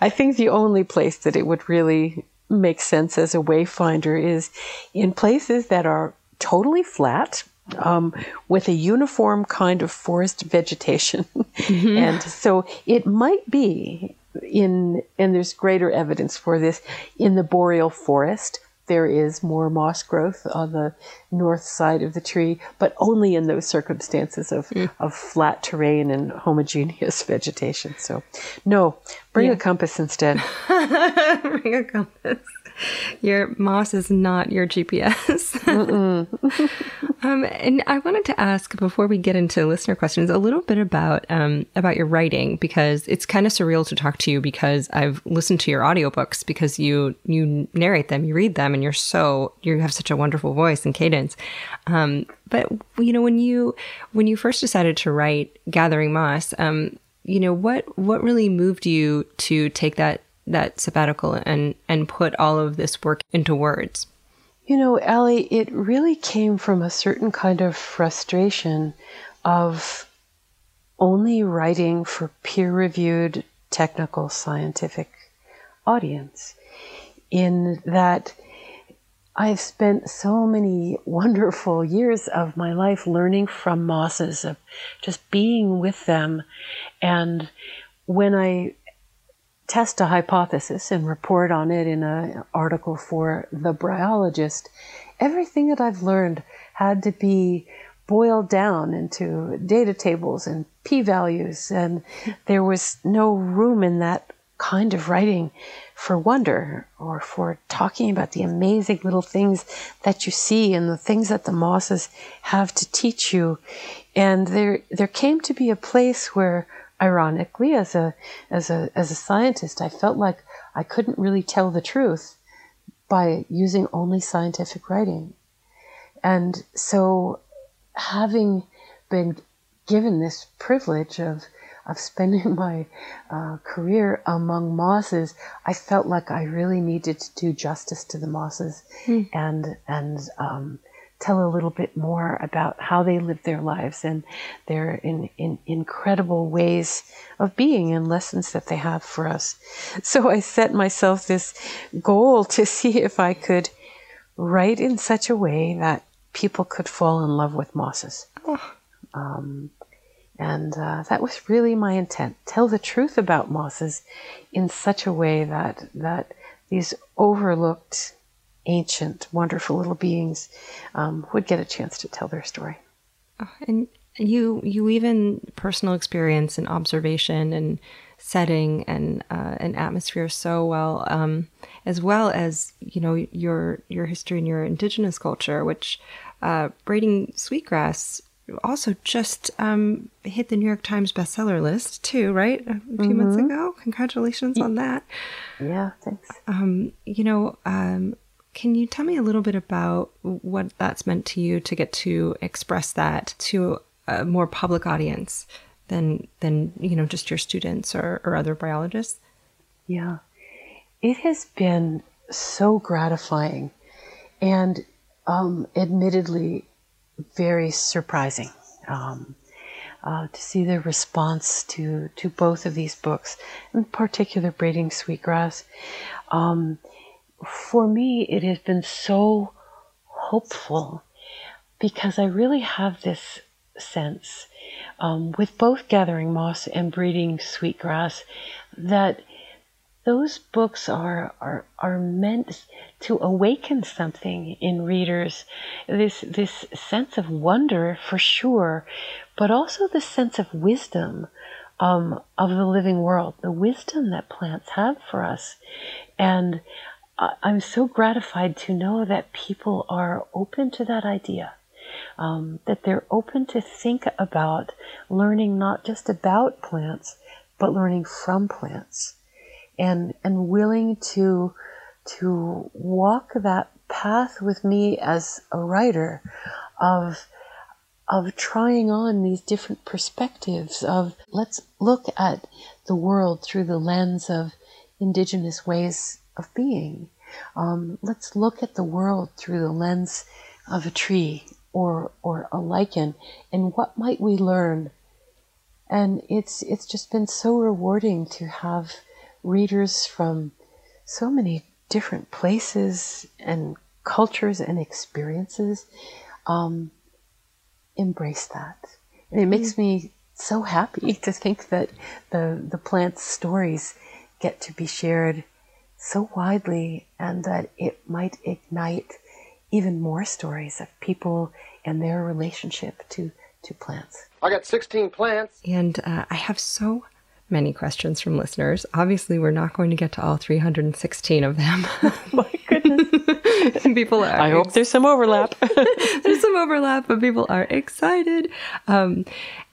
I think the only place that it would really make sense as a wayfinder is in places that are totally flat. Um, with a uniform kind of forest vegetation. Mm-hmm. and so it might be in, and there's greater evidence for this, in the boreal forest. There is more moss growth on the north side of the tree, but only in those circumstances of, mm. of flat terrain and homogeneous vegetation. So, no, bring yeah. a compass instead. bring a compass. Your moss is not your GPS. um, and I wanted to ask before we get into listener questions a little bit about um, about your writing because it's kind of surreal to talk to you because I've listened to your audiobooks because you you narrate them, you read them, and you're so you have such a wonderful voice and cadence. Um, but you know when you when you first decided to write Gathering Moss, um, you know what what really moved you to take that that sabbatical and and put all of this work into words? You know, Allie, it really came from a certain kind of frustration of only writing for peer reviewed technical scientific audience in that I've spent so many wonderful years of my life learning from mosses, of just being with them. And when I test a hypothesis and report on it in an article for the bryologist, everything that I've learned had to be boiled down into data tables and p values, and there was no room in that kind of writing for wonder or for talking about the amazing little things that you see and the things that the mosses have to teach you. And there, there came to be a place where ironically, as a as a as a scientist, I felt like I couldn't really tell the truth by using only scientific writing. And so, having been given this privilege of of spending my uh, career among mosses, I felt like I really needed to do justice to the mosses mm. and and um, tell a little bit more about how they live their lives and their in, in incredible ways of being and lessons that they have for us. So I set myself this goal to see if I could write in such a way that people could fall in love with mosses. Oh. Um, and uh, that was really my intent. Tell the truth about mosses in such a way that that these overlooked ancient, wonderful little beings um, would get a chance to tell their story. Oh, and you you even personal experience and observation and setting and uh, an atmosphere so well, um, as well as you know your your history and your indigenous culture, which uh, braiding sweetgrass also just um, hit the New York Times bestseller list too, right? A few mm-hmm. months ago. Congratulations on that. Yeah, thanks. Um, you know, um, can you tell me a little bit about what that's meant to you to get to express that to a more public audience than than you know just your students or, or other biologists? Yeah, it has been so gratifying, and um, admittedly very surprising. Um, uh, to see the response to, to both of these books, in particular, Braiding Sweetgrass. Um, for me, it has been so hopeful because I really have this sense um, with both Gathering Moss and Braiding Sweetgrass that those books are, are, are meant to awaken something in readers. This, this sense of wonder for sure, but also the sense of wisdom um, of the living world, the wisdom that plants have for us. And I'm so gratified to know that people are open to that idea. Um, that they're open to think about learning not just about plants, but learning from plants, and and willing to to walk that path with me as a writer of of trying on these different perspectives of let's look at the world through the lens of indigenous ways of being. Um, let's look at the world through the lens of a tree or or a lichen, and what might we learn? And it's it's just been so rewarding to have readers from so many different places and cultures and experiences um, embrace that, and it makes me so happy to think that the the plant's stories get to be shared so widely and that it might ignite even more stories of people and their relationship to, to plants. I got 16 plants. And uh, I have so many questions from listeners. Obviously, we're not going to get to all 316 of them. My goodness. people are. I hope there's some overlap. there's some overlap, but people are excited. Um,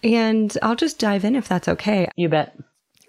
and I'll just dive in if that's okay. You bet.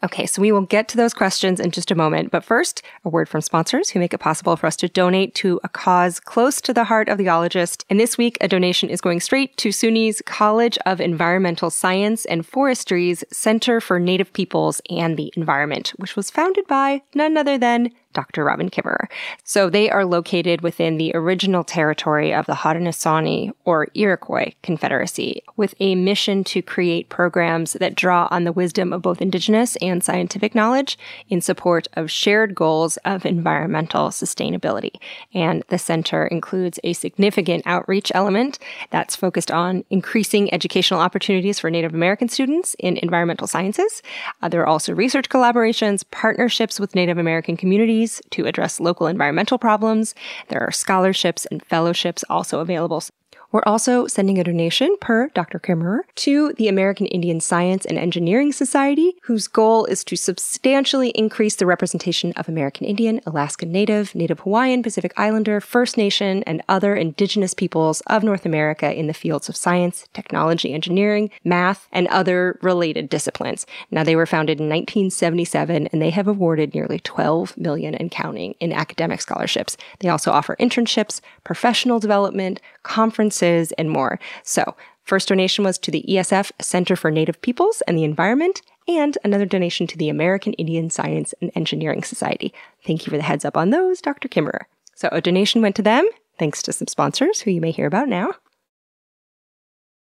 Okay, so we will get to those questions in just a moment. But first, a word from sponsors who make it possible for us to donate to a cause close to the heart of the ologist. And this week, a donation is going straight to SUNY's College of Environmental Science and Forestry's Center for Native Peoples and the Environment, which was founded by none other than Dr. Robin Kimmerer. So they are located within the original territory of the Haudenosaunee or Iroquois Confederacy with a mission to create programs that draw on the wisdom of both indigenous and scientific knowledge in support of shared goals of environmental sustainability. And the center includes a significant outreach element that's focused on increasing educational opportunities for Native American students in environmental sciences. Uh, there are also research collaborations, partnerships with Native American communities, to address local environmental problems. There are scholarships and fellowships also available. We're also sending a donation per Dr. Kimmerer to the American Indian Science and Engineering Society, whose goal is to substantially increase the representation of American Indian, Alaska Native, Native Hawaiian, Pacific Islander, First Nation, and other indigenous peoples of North America in the fields of science, technology, engineering, math, and other related disciplines. Now, they were founded in 1977 and they have awarded nearly 12 million and counting in academic scholarships. They also offer internships, professional development, conferences, and more. So, first donation was to the ESF Center for Native Peoples and the Environment, and another donation to the American Indian Science and Engineering Society. Thank you for the heads up on those, Dr. Kimmerer. So, a donation went to them, thanks to some sponsors who you may hear about now.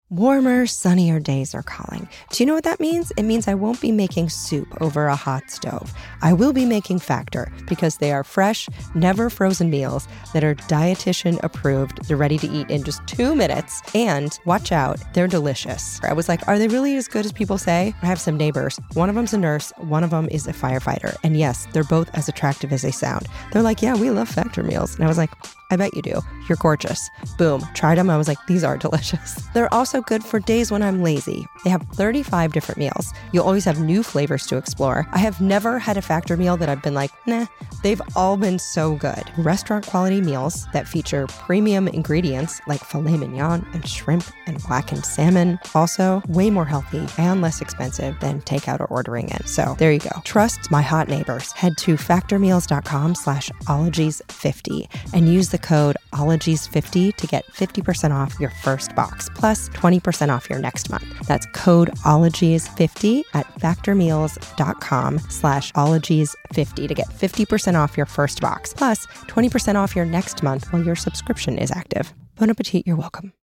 Warmer, sunnier days are calling. Do you know what that means? It means I won't be making soup over a hot stove. I will be making Factor because they are fresh, never frozen meals that are dietitian approved. They're ready to eat in just two minutes. And watch out, they're delicious. I was like, are they really as good as people say? I have some neighbors. One of them's a nurse, one of them is a firefighter. And yes, they're both as attractive as they sound. They're like, yeah, we love Factor meals. And I was like, I bet you do. You're gorgeous. Boom. Tried them. I was like, these are delicious. They're also good for days when I'm lazy. They have 35 different meals. You'll always have new flavors to explore. I have never had a factor meal that I've been like, nah. They've all been so good. Restaurant quality meals that feature premium ingredients like filet mignon and shrimp and blackened salmon. Also, way more healthy and less expensive than takeout or ordering in. So there you go. Trust my hot neighbors. Head to factormeals.com slash ologies50 and use the the code OLOGIES50 to get 50% off your first box, plus 20% off your next month. That's code OLOGIES50 at factormeals.com slash OLOGIES50 to get 50% off your first box, plus 20% off your next month while your subscription is active. Bon appetit, you're welcome.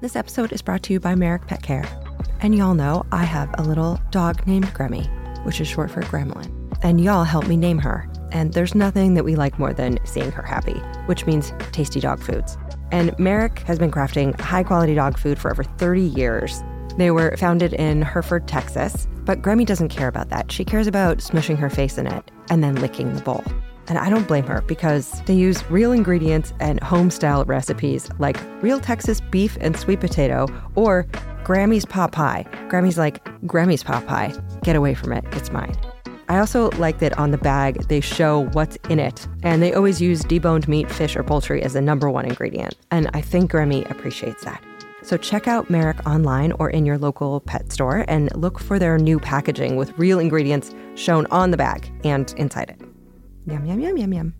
This episode is brought to you by Merrick Pet Care. And y'all know I have a little dog named Gremmy, which is short for Gremlin. And y'all helped me name her and there's nothing that we like more than seeing her happy, which means tasty dog foods. And Merrick has been crafting high quality dog food for over 30 years. They were founded in Hereford, Texas, but Grammy doesn't care about that. She cares about smushing her face in it and then licking the bowl. And I don't blame her because they use real ingredients and home style recipes like real Texas beef and sweet potato or Grammy's pot pie. Grammy's like, Grammy's pot pie. Get away from it. It's mine. I also like that on the bag they show what's in it, and they always use deboned meat, fish, or poultry as the number one ingredient. And I think Grammy appreciates that. So check out Merrick online or in your local pet store and look for their new packaging with real ingredients shown on the bag and inside it. Yum, yum, yum, yum, yum.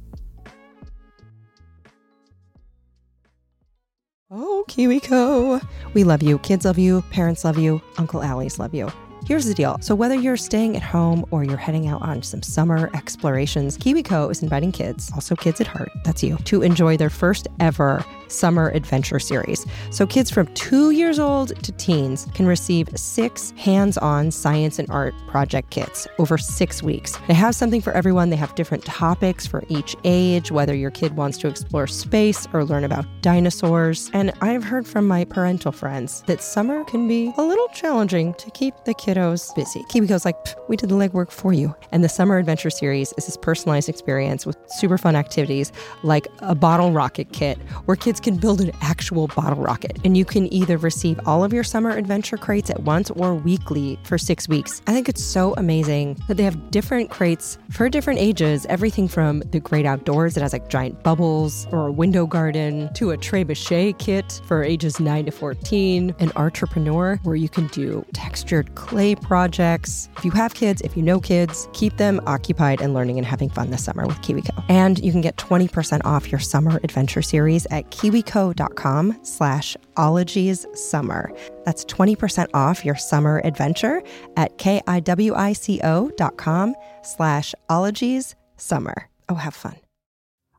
Oh, KiwiCo. We love you. Kids love you. Parents love you. Uncle Allie's love you. Here's the deal. So, whether you're staying at home or you're heading out on some summer explorations, KiwiCo is inviting kids, also kids at heart, that's you, to enjoy their first ever summer adventure series. So, kids from two years old to teens can receive six hands on science and art project kits over six weeks. They have something for everyone. They have different topics for each age, whether your kid wants to explore space or learn about dinosaurs. And I've heard from my parental friends that summer can be a little challenging to keep the kiddos busy. KiwiCo's like, we did the legwork for you. And the Summer Adventure Series is this personalized experience with super fun activities like a bottle rocket kit where kids can build an actual bottle rocket. And you can either receive all of your summer adventure crates at once or weekly for six weeks. I think it's so amazing that they have different crates for different ages, everything from the great outdoors that has like giant bubbles or a window garden to a trebuchet kit for ages 9 to 14, an entrepreneur where you can do textured clay projects. If you have kids, if you know kids, keep them occupied and learning and having fun this summer with KiwiCo. And you can get 20% off your summer adventure series at kiwico.com slash ologies summer. That's 20% off your summer adventure at K-I-W-I-C-O dot com slash ologies summer. Oh, have fun.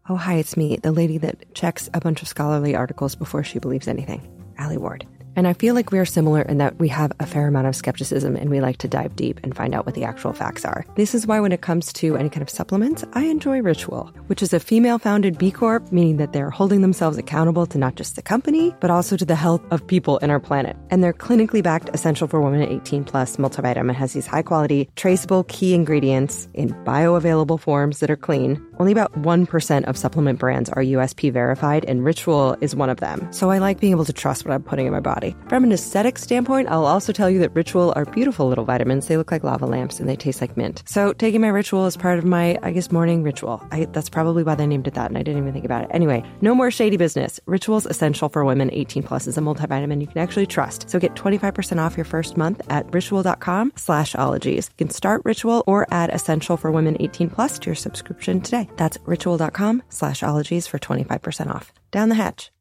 Oh, hi, it's me, the lady that checks a bunch of scholarly articles before she believes anything, Allie Ward. And I feel like we are similar in that we have a fair amount of skepticism and we like to dive deep and find out what the actual facts are. This is why, when it comes to any kind of supplements, I enjoy Ritual, which is a female founded B Corp, meaning that they're holding themselves accountable to not just the company, but also to the health of people in our planet. And their clinically backed Essential for Women 18 Plus multivitamin has these high quality, traceable key ingredients in bioavailable forms that are clean. Only about 1% of supplement brands are USP verified, and Ritual is one of them. So I like being able to trust what I'm putting in my body. From an aesthetic standpoint, I'll also tell you that Ritual are beautiful little vitamins. They look like lava lamps and they taste like mint. So taking my ritual is part of my, I guess, morning ritual. I, that's probably why they named it that, and I didn't even think about it. Anyway, no more shady business. Ritual's essential for women 18 plus is a multivitamin you can actually trust. So get 25% off your first month at ritual.com slash ologies. You can start Ritual or add essential for women 18 plus to your subscription today. That's ritual.com slash ologies for 25% off. Down the hatch.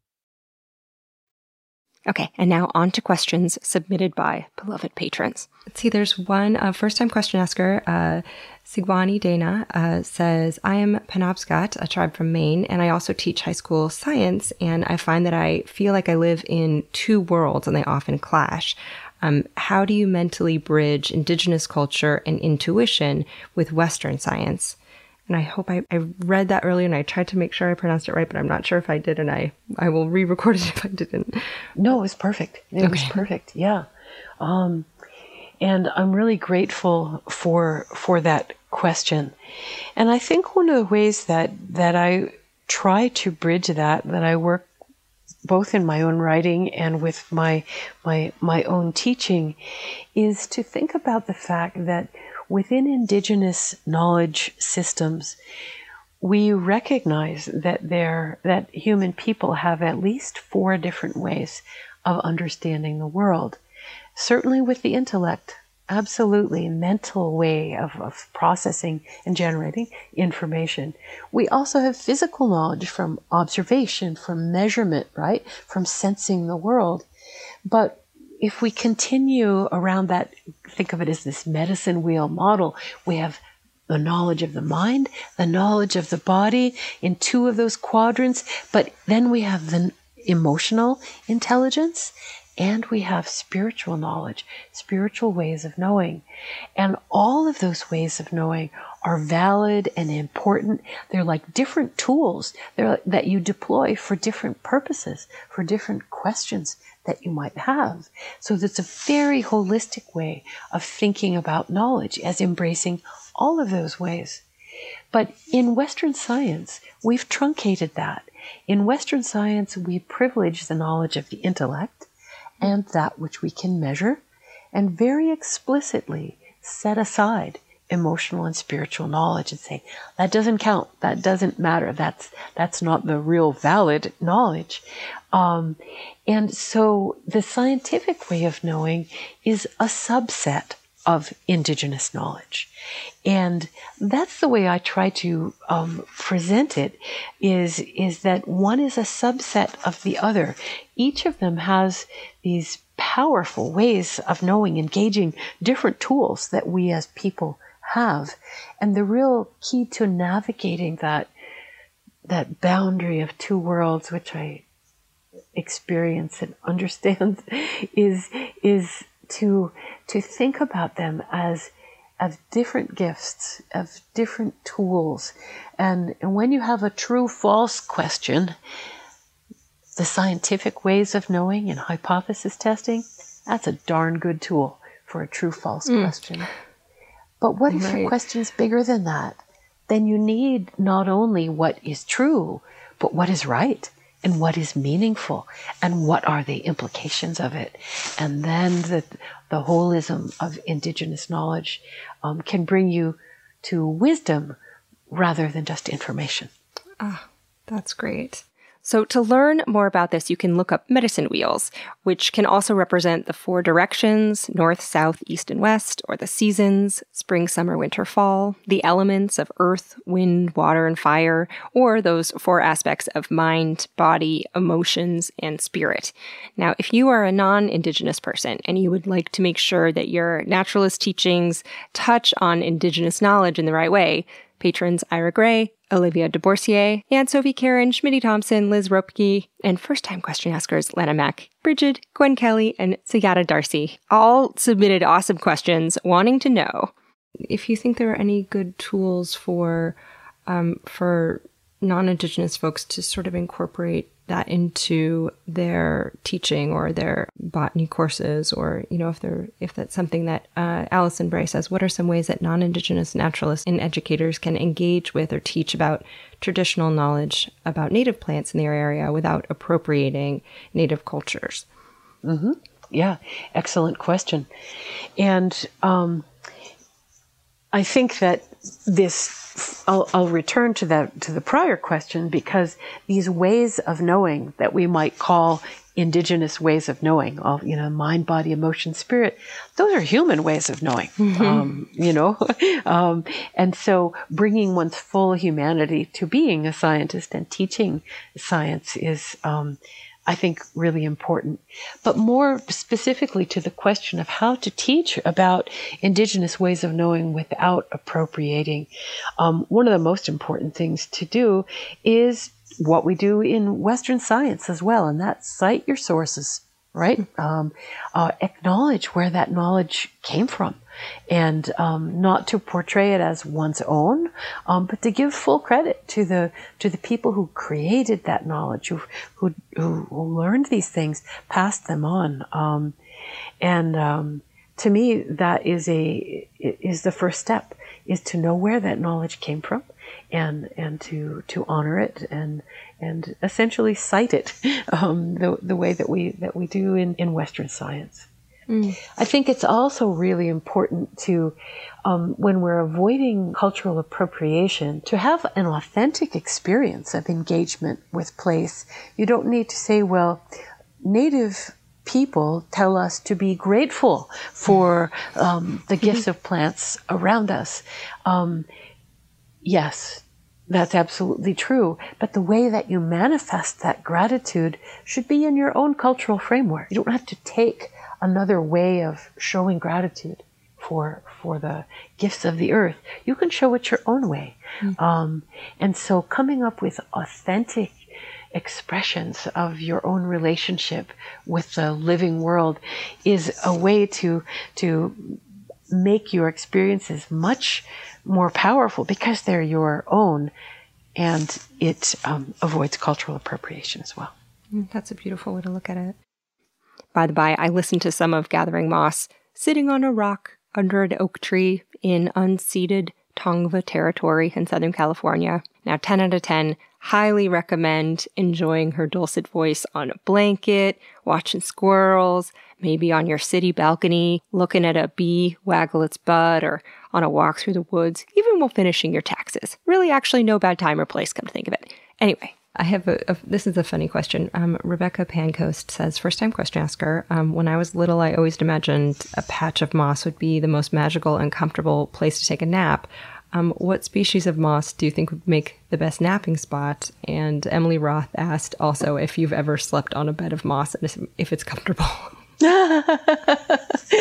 Okay, and now on to questions submitted by beloved patrons. Let's see, there's one uh, first time question asker, uh, Sigwani Dana, uh, says, I am Penobscot, a tribe from Maine, and I also teach high school science, and I find that I feel like I live in two worlds and they often clash. Um, how do you mentally bridge indigenous culture and intuition with Western science? And I hope I, I read that earlier and I tried to make sure I pronounced it right, but I'm not sure if I did and I, I will re-record it if I didn't. No, it was perfect. It was perfect. Yeah. Um, and I'm really grateful for for that question. And I think one of the ways that that I try to bridge that that I work both in my own writing and with my my my own teaching is to think about the fact that within indigenous knowledge systems, we recognize that there that human people have at least four different ways of understanding the world. Certainly with the intellect, absolutely mental way of, of processing and generating information. We also have physical knowledge from observation, from measurement, right? From sensing the world. But if we continue around that, think of it as this medicine wheel model, we have the knowledge of the mind, the knowledge of the body in two of those quadrants, but then we have the emotional intelligence and we have spiritual knowledge, spiritual ways of knowing. And all of those ways of knowing are valid and important. They're like different tools they're, that you deploy for different purposes, for different questions that you might have. So it's a very holistic way of thinking about knowledge as embracing all of those ways. But in Western science, we've truncated that. In Western science, we privilege the knowledge of the intellect and that which we can measure, and very explicitly set aside emotional and spiritual knowledge and say that doesn't count. That doesn't matter. That's that's not the real valid knowledge. Um, and so the scientific way of knowing is a subset of indigenous knowledge. And that's the way i try to um, present it is is that one is a subset of the other. Each of them has these powerful ways of knowing engaging different tools that we as people have. And the real key to navigating that that boundary of two worlds, which I experience and understand, is is to to think about them as of different gifts, of different tools. And, and when you have a true false question, the scientific ways of knowing and hypothesis testing, that's a darn good tool for a true false mm. question. But what if right. your question's bigger than that? Then you need not only what is true, but what is right and what is meaningful and what are the implications of it. And then the, the holism of indigenous knowledge um, can bring you to wisdom rather than just information. Ah, that's great. So, to learn more about this, you can look up medicine wheels, which can also represent the four directions north, south, east, and west, or the seasons spring, summer, winter, fall, the elements of earth, wind, water, and fire, or those four aspects of mind, body, emotions, and spirit. Now, if you are a non Indigenous person and you would like to make sure that your naturalist teachings touch on Indigenous knowledge in the right way, patrons Ira Gray, Olivia DeBorsier, and Sophie Karen, Schmitty Thompson, Liz Ropke, and first time question askers Lana Mack, Bridget, Gwen Kelly, and Sayada Darcy all submitted awesome questions wanting to know. If you think there are any good tools for um, for non-indigenous folks to sort of incorporate that into their teaching or their botany courses or you know if they're if that's something that uh, Alison Bray says what are some ways that non-indigenous naturalists and educators can engage with or teach about traditional knowledge about native plants in their area without appropriating native cultures mm-hmm. yeah excellent question and um, I think that this I'll, I'll, return to that to the prior question because these ways of knowing that we might call indigenous ways of knowing, all you know, mind, body, emotion, spirit, those are human ways of knowing. Mm-hmm. Um, you know, um, and so bringing one's full humanity to being a scientist and teaching science is um, I think, really important. But more specifically to the question of how to teach about indigenous ways of knowing without appropriating, um, one of the most important things to do is what we do in Western science as well, and that's cite your sources, right? Um, uh, acknowledge where that knowledge came from and um, not to portray it as one's own, um, but to give full credit to the to the people who created that knowledge, who who, who learned these things, passed them on, um, and um, to me that is a is the first step is to know where that knowledge came from, and and to to honor it and and essentially cite it um, the the way that we that we do in in Western science. Mm. I think it's also really important to, um, when we're avoiding cultural appropriation, to have an authentic experience of engagement with place. You don't need to say, well, native people tell us to be grateful for um, the gifts of plants around us. Um, yes, that's absolutely true. But the way that you manifest that gratitude should be in your own cultural framework. You don't have to take another way of showing gratitude for for the gifts of the earth. You can show it your own way, mm-hmm. um, and so coming up with authentic expressions of your own relationship with the living world is a way to to make your experiences much more powerful because they're your own and it um, avoids cultural appropriation as well. Mm, that's a beautiful way to look at it. By the by, I listened to some of Gathering Moss sitting on a rock under an oak tree in unceded Tongva territory in Southern California. Now, 10 out of 10, highly recommend enjoying her dulcet voice on a blanket, watching squirrels, maybe on your city balcony, looking at a bee waggle its butt, or on a walk through the woods, even while finishing your taxes. Really, actually, no bad time or place, come to think of it. Anyway, I have a, a, this is a funny question. Um, Rebecca Pancoast says, first time question asker. Um, when I was little, I always imagined a patch of moss would be the most magical and comfortable place to take a nap. Um, what species of moss do you think would make the best napping spot? And Emily Roth asked also if you've ever slept on a bed of moss and if it's comfortable. the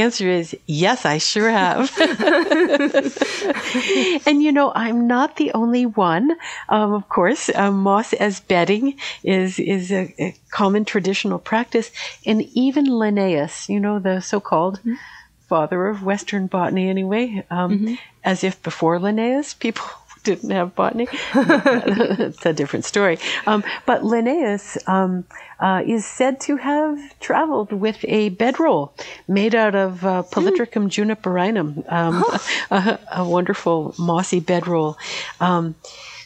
answer is yes, I sure have. and you know, I'm not the only one. Um, of course, um, moss as bedding is is a, a, common traditional practice, and even Linnaeus, you know, the so-called mm-hmm. father of Western botany, anyway, um, mm-hmm. as if before Linnaeus, people didn't have botany. it's a different story. Um, but Linnaeus um, uh, is said to have traveled with a bedroll made out of uh, Polytrichum mm. juniperinum, um, a, a, wonderful mossy bedroll. Um,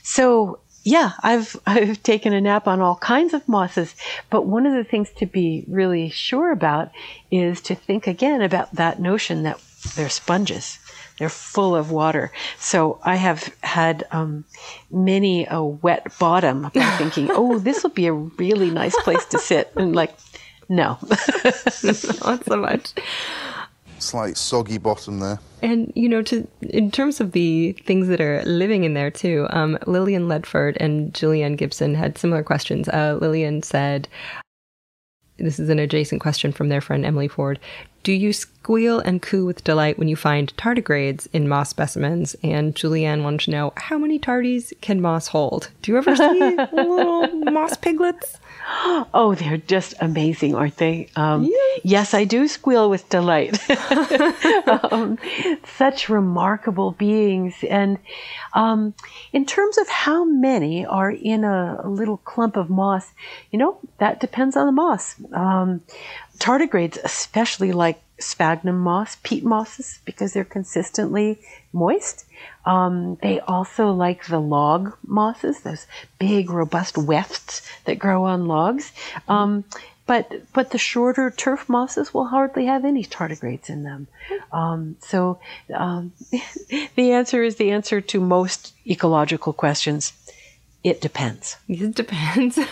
so yeah, I've I've taken a nap on all kinds of mosses, but one of the things to be really sure about is to think again about that notion that they're sponges. They're full of water. So I have had um, many a wet bottom by thinking, oh, this will be a really nice place to sit. And like, no. Not so much. Slight soggy bottom there. And you know, to in terms of the things that are living in there too, um, Lillian Ledford and Julianne Gibson had similar questions. Uh, Lillian said, "This is an adjacent question from their friend Emily Ford. Do you squeal and coo with delight when you find tardigrades in moss specimens? And Julianne wanted to know how many tardies can moss hold? Do you ever see little moss piglets? Oh, they're just amazing, aren't they? Um, yes. yes. I do squeal with delight. um, such remarkable beings. And um, in terms of how many are in a, a, little clump of moss, you know, that depends on the moss. Um, tardigrades especially like sphagnum moss, peat mosses, because they're consistently moist. Um, they also like the log mosses, those big, robust wefts that grow on logs. Um, but but the shorter turf mosses will hardly have any tardigrades in them. Um, so um, the answer is the answer to most ecological questions. It depends. It depends.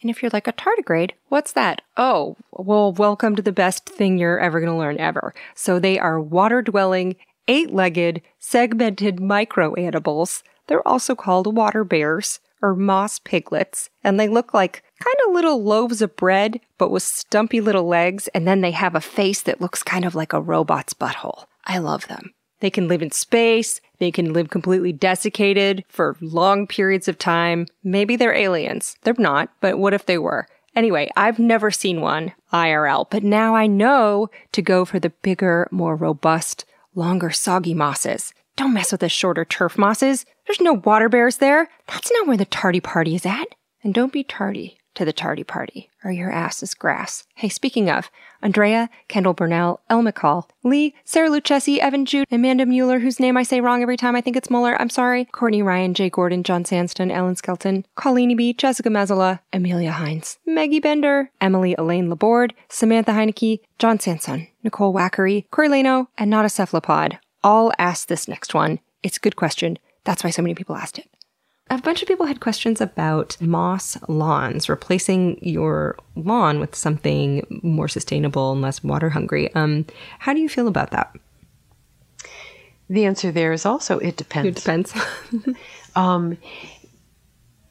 And if you're like a tardigrade, what's that? Oh, well, welcome to the best thing you're ever going to learn ever. So they are water dwelling, eight legged, segmented microanimal's. They're also called water bears or moss piglets, and they look like kind of little loaves of bread, but with stumpy little legs, and then they have a face that looks kind of like a robot's butthole. I love them. They can live in space. They can live completely desiccated for long periods of time. Maybe they're aliens. They're not, but what if they were? Anyway, I've never seen one IRL, but now I know to go for the bigger, more robust, longer, soggy mosses. Don't mess with the shorter turf mosses. There's no water bears there. That's not where the tardy party is at. And don't be tardy to the tardy party, or your ass is grass. Hey, speaking of, Andrea, Kendall Burnell, El McCall, Lee, Sarah Lucchesi, Evan Jude, Amanda Mueller, whose name I say wrong every time I think it's Mueller, I'm sorry, Courtney Ryan, Jay Gordon, John Sandston, Ellen Skelton, Colleen B, Jessica Mazzola, Amelia Hines, Maggie Bender, Emily Elaine Laborde, Samantha Heineke, John Sanson, Nicole Wackery, Corey Leno, and Not a Cephalopod all asked this next one. It's a good question. That's why so many people asked it. A bunch of people had questions about moss lawns, replacing your lawn with something more sustainable and less water hungry. Um, how do you feel about that? The answer there is also it depends. It depends. um,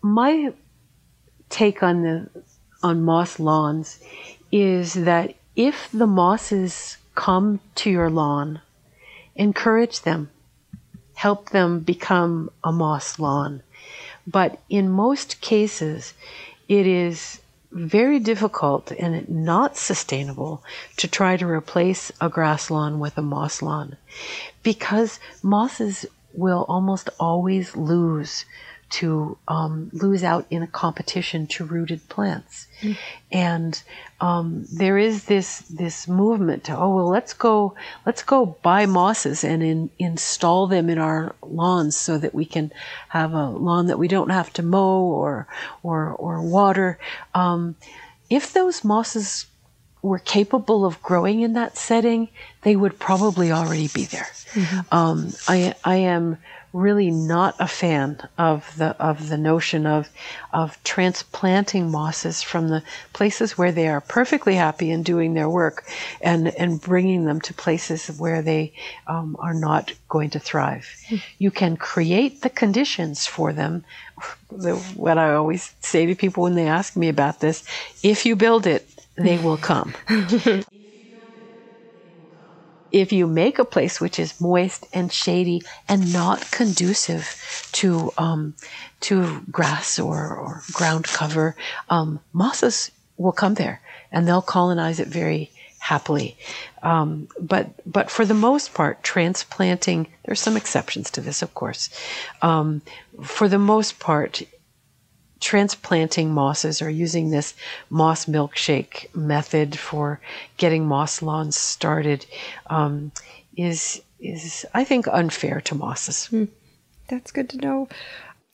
my take on the on moss lawns is that if the mosses come to your lawn, encourage them, help them become a moss lawn. But in most cases, it is very difficult and not sustainable to try to replace a grass lawn with a moss lawn. Because mosses will almost always lose to um, lose out in a competition to rooted plants. Mm. And um, there is this this movement to oh well let's go let's go buy mosses and in, install them in our lawns so that we can have a lawn that we don't have to mow or or or water. Um, if those mosses were capable of growing in that setting, they would probably already be there. Mm-hmm. Um, I I am really not a fan of the of the notion of of transplanting mosses from the places where they are perfectly happy and doing their work, and and bringing them to places where they um, are not going to thrive. You can create the conditions for them. The, what I always say to people when they ask me about this: if you build it, they will come. if you make a place which is moist and shady and not conducive to um, to grass or, or ground cover, um, mosses will come there and they'll colonize it very happily. Um, but but for the most part, transplanting there's some exceptions to this, of course. Um, for the most part, transplanting mosses or using this moss milkshake method for getting moss lawns started um, is is I think unfair to mosses. Hmm. That's good to know.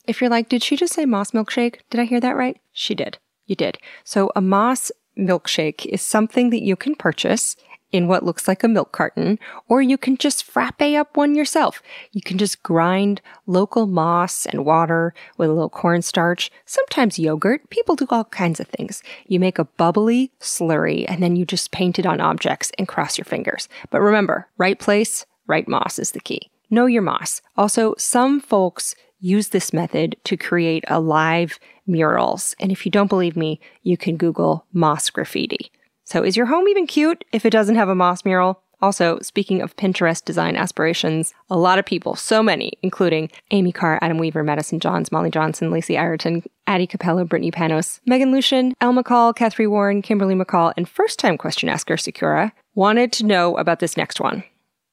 If you're like, did she just say moss milkshake? Did I hear that right? She did. You did. So a moss milkshake is something that you can purchase in what looks like a milk carton, or you can just frappe up one yourself. You can just grind local moss and water with a little cornstarch, sometimes yogurt. People do all kinds of things. You make a bubbly slurry and then you just paint it on objects and cross your fingers. But remember, right place, right moss is the key. Know your moss. Also, some folks use this method to create alive murals. And if you don't believe me, you can Google moss graffiti. So is your home even cute if it doesn't have a moss mural? Also, speaking of Pinterest design aspirations, a lot of people, so many, including Amy Carr, Adam Weaver, Madison Johns, Molly Johnson, Lacey Ireton, Addie Capello, Brittany Panos, Megan Lucian, Elle McCall, Catherine Warren, Kimberly McCall, and first time question asker Sakura wanted to know about this next one.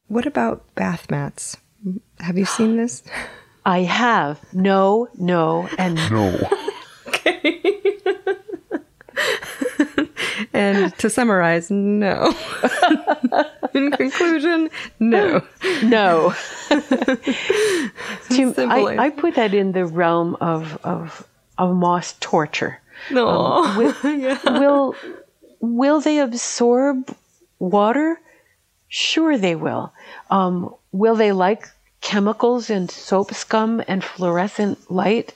What about bath mats? Have you seen this? I have. No, no, and no. okay. And to summarize, no. In conclusion, no. No. to, I, I, put that in the realm of, of, of moss torture. No. Um, will, yeah. will, will they absorb water? Sure, they will. Um, will they like chemicals and soap scum and fluorescent light?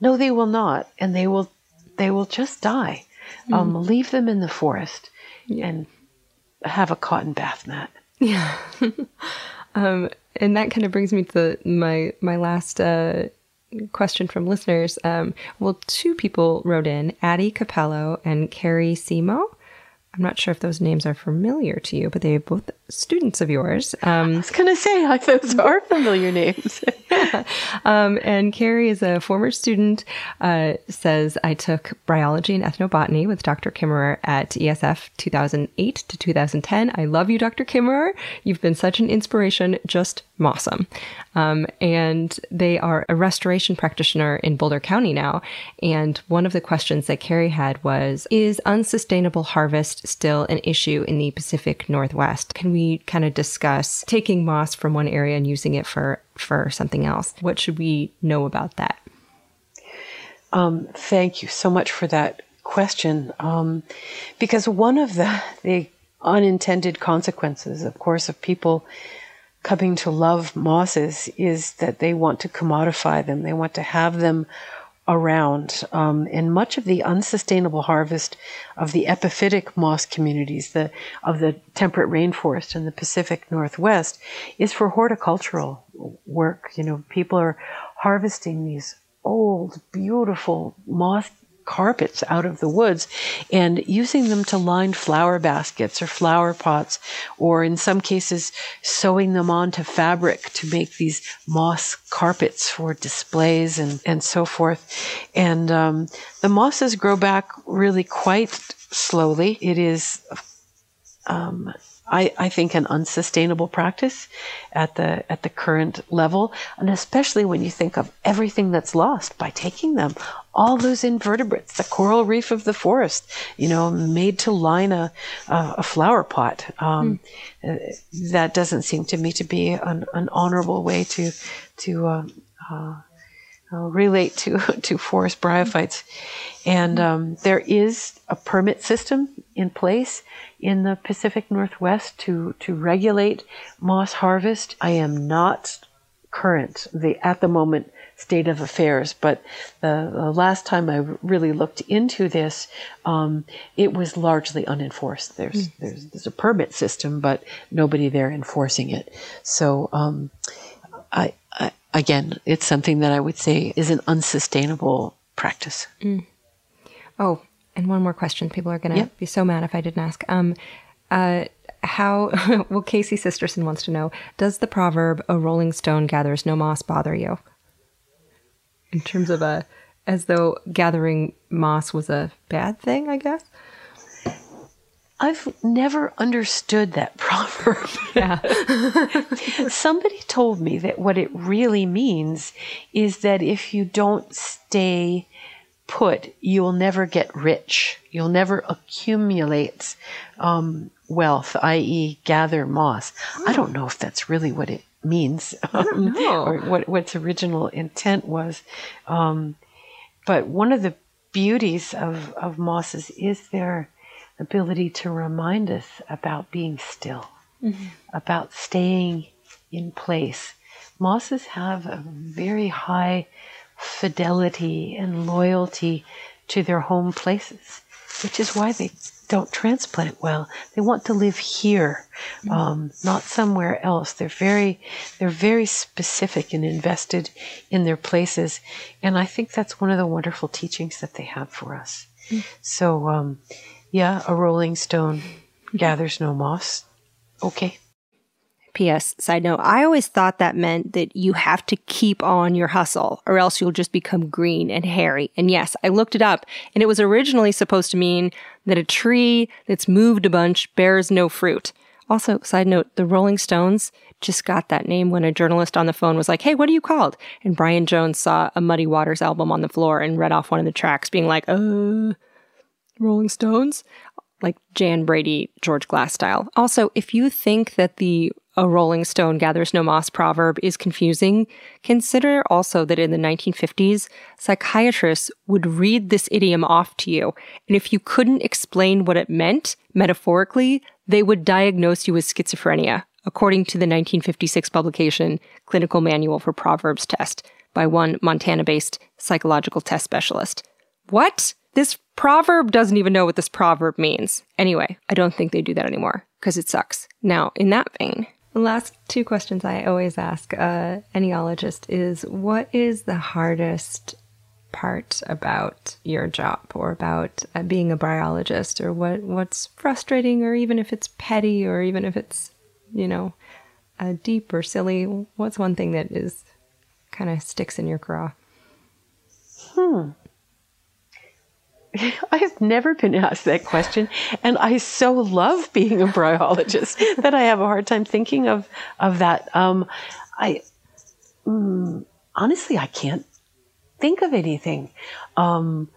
No, they will not, and they will they will just die. Mm. Um, leave them in the forest yeah. and have a cotton bath mat. Yeah. um, and that kind of brings me to my my last uh, question from listeners. Um, well, two people wrote in: Addie Capello and Carrie Simo. I'm not sure if those names are familiar to you, but they're both students of yours. Um, I was going to say, like, those are familiar names. yeah. um, and Carrie is a former student, uh, says, I took bryology and ethnobotany with Dr. Kimmerer at ESF 2008 to 2010. I love you, Dr. Kimmerer. You've been such an inspiration. Just awesome. Um, and they are a restoration practitioner in Boulder County now. And one of the questions that Carrie had was Is unsustainable harvest still an issue in the Pacific Northwest? Can we kind of discuss taking moss from one area and using it for, for something else? What should we know about that? Um, thank you so much for that question. Um, because one of the, the unintended consequences, of course, of people coming to love mosses is that they want to commodify them. They want to have them around. Um, and much of the unsustainable harvest of the epiphytic moss communities, the of the temperate rainforest in the Pacific Northwest, is for horticultural work. You know, people are harvesting these old, beautiful moss carpets out of the woods and using them to line flower baskets or flower pots, or in some cases, sewing them onto fabric to make these moss carpets for displays and, and so forth. And um, the mosses grow back really quite slowly. It is um, I, I, think an unsustainable practice at the at the current level, and especially when you think of everything that's lost by taking them, all those invertebrates, the coral reef of the forest, you know, made to line a a, a flower pot. Um, mm. that doesn't seem to me to be an, an honorable way to to uh, uh, uh, relate to to forest bryophytes. And um, there is a permit system in place in the Pacific Northwest to, to regulate moss harvest. I am not current the at the moment state of affairs, but the, the last time I really looked into this, um, it was largely unenforced. There's, mm. there's there's a permit system, but nobody there enforcing it. So um, I again, it's something that I would say is an unsustainable practice. Mm. Oh, and one more question. People are going to be so mad if I didn't ask. Um, uh, how, well, Casey Sisterson wants to know Does the proverb, a rolling stone gathers no moss, bother you? In terms of a, as though gathering moss was a bad thing, I guess? I've never understood that proverb. Yeah. Somebody told me that what it really means is that if you don't stay put, you'll never get rich. You'll never accumulate um, wealth, i.e., gather moss. I don't know if that's really what it means um, or what, what its original intent was. Um, but one of the beauties of, of mosses is their ability to remind us about being still, mm-hmm. about staying in place. Mosses have a very high fidelity and loyalty to their home places, which is why they don't transplant well. They want to live here, mm-hmm. um, not somewhere else. They're very, they're very specific and invested in their places, and I think that's one of the wonderful teachings that they have for us. Mm. So, um, yeah, a rolling stone gathers no moss. Okay. P.S. Side note, I always thought that meant that you have to keep on your hustle or else you'll just become green and hairy. And yes, I looked it up and it was originally supposed to mean that a tree that's moved a bunch bears no fruit. Also, side note, the Rolling Stones just got that name when a journalist on the phone was like, Hey, what are you called? And Brian Jones saw a Muddy Waters album on the floor and read off one of the tracks being like, uh, Rolling Stones? Like Jan Brady, George Glass style. Also, if you think that the a rolling stone gathers no moss proverb is confusing, consider also that in the 1950s, psychiatrists would read this idiom off to you, and if you couldn't explain what it meant, metaphorically, they would diagnose you with schizophrenia, according to the 1956 publication Clinical Manual for Proverbs Test by one Montana based psychological test specialist. What? This proverb doesn't even know what this proverb means. Anyway, I don't think they do that anymore because it sucks. Now, in that vein, the last two questions I always ask an ologist is what is the hardest part about your job or about uh, being a biologist or what what's frustrating or even if it's petty or even if it's you know uh, deep or silly what's one thing that is kind of sticks in your craw hmm I have never been asked that question, and I so love being a bryologist that I have a hard time thinking of of that. Um, I mm, honestly, I can't think of anything. Um,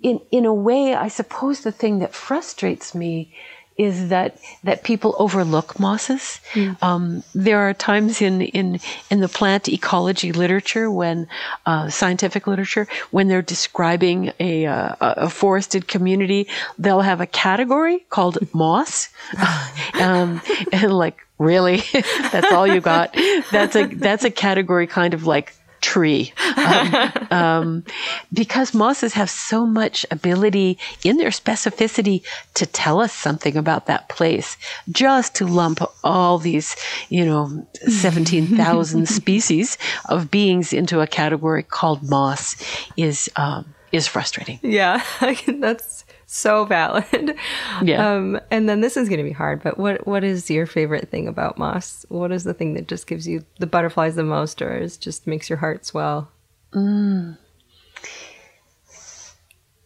in in a way, I suppose the thing that frustrates me is that that people overlook mosses. Mm. Um, there are times in in in the plant ecology literature when uh, scientific literature when they're describing a uh, a forested community, they'll have a category called moss, um, and like really, that's all you got. That's a that's a category kind of like tree. Um, um, because mosses have so much ability in their specificity to tell us something about that place. Just to lump all these, you know, 17,000 species of beings into a category called moss is, um, is frustrating. Yeah, that's so valid. Yeah. Um, and then this is going to be hard, but what what is your favorite thing about moss? What is the thing that just gives you the butterflies the most, or is just makes your heart swell?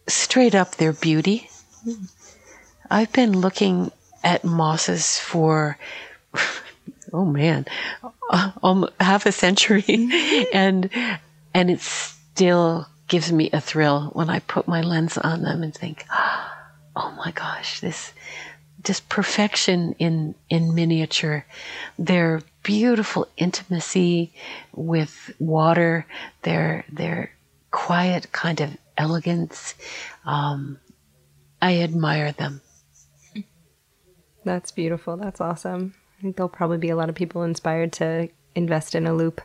Straight up, their beauty. I've been looking at mosses for, oh man, uh, um, half a century, and and it's still gives me a thrill when I put my lens on them and think, oh my gosh, this just perfection in in miniature. Their beautiful intimacy with water, their their quiet kind of elegance. Um, I admire them. That's beautiful. That's awesome. I think there'll probably be a lot of people inspired to invest in a loupe.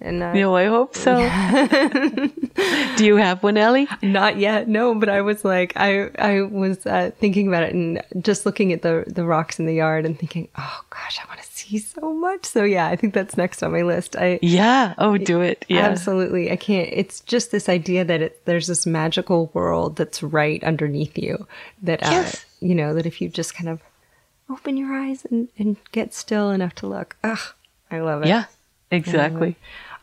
And uh, No, I hope so. Do you have one, Ellie? Not yet, no. But I was like, I I was uh, thinking about it and just looking at the the rocks in the yard and thinking, oh gosh, I want to see so much. So yeah, I think that's next on my list. I Yeah. Oh, do it. Yeah. absolutely, I can't. It's just this idea that it, there's this magical world that's right underneath you. That uh, Yes. you know that if you just kind of open your eyes and and get still enough to look, ugh, I love it. Yeah. Exactly.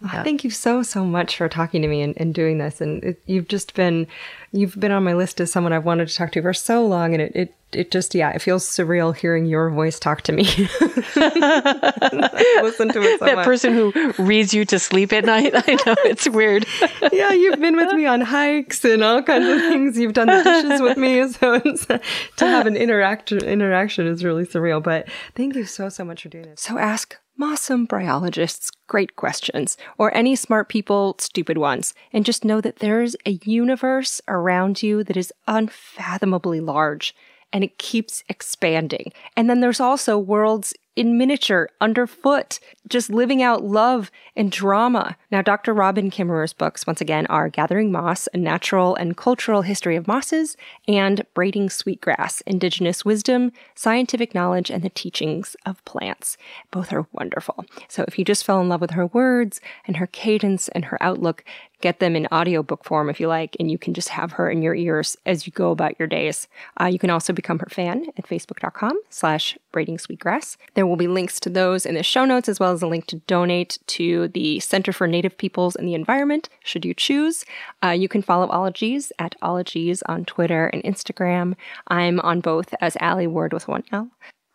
Oh, Thank you so so much for talking to me and, and doing this. And it, you've just been you've been on my list as someone I've wanted to talk to for so long, and it it, it just yeah, it feels surreal hearing your voice talk to me. Listen to it so that much. person who reads you to sleep at night. I know it's weird. yeah, you've been with me on hikes and all kinds of things. You've done the dishes with me, so it's, to have an interaction interaction is really surreal. But thank you so so much for doing this. So ask Mossum bryologists great questions, or any smart people stupid ones, and just know that there's a universe around you that is unfathomably large. And it keeps expanding. And then there's also worlds in miniature, underfoot, just living out love and drama. Now, Dr. Robin Kimmerer's books, once again, are Gathering Moss, A Natural and Cultural History of Mosses, and Braiding Sweetgrass, Indigenous Wisdom, Scientific Knowledge, and the Teachings of Plants. Both are wonderful. So if you just fell in love with her words and her cadence and her outlook, get them in audiobook form if you like, and you can just have her in your ears as you go about your days. Uh, you can also become her fan at facebook.com slash braiding sweetgrass. There will be links to those in the show notes, as well as a link to donate to the Center for Native Peoples and the Environment, should you choose. Uh, you can follow Ologies at Ologies on Twitter and Instagram. I'm on both as Allie Ward with one L.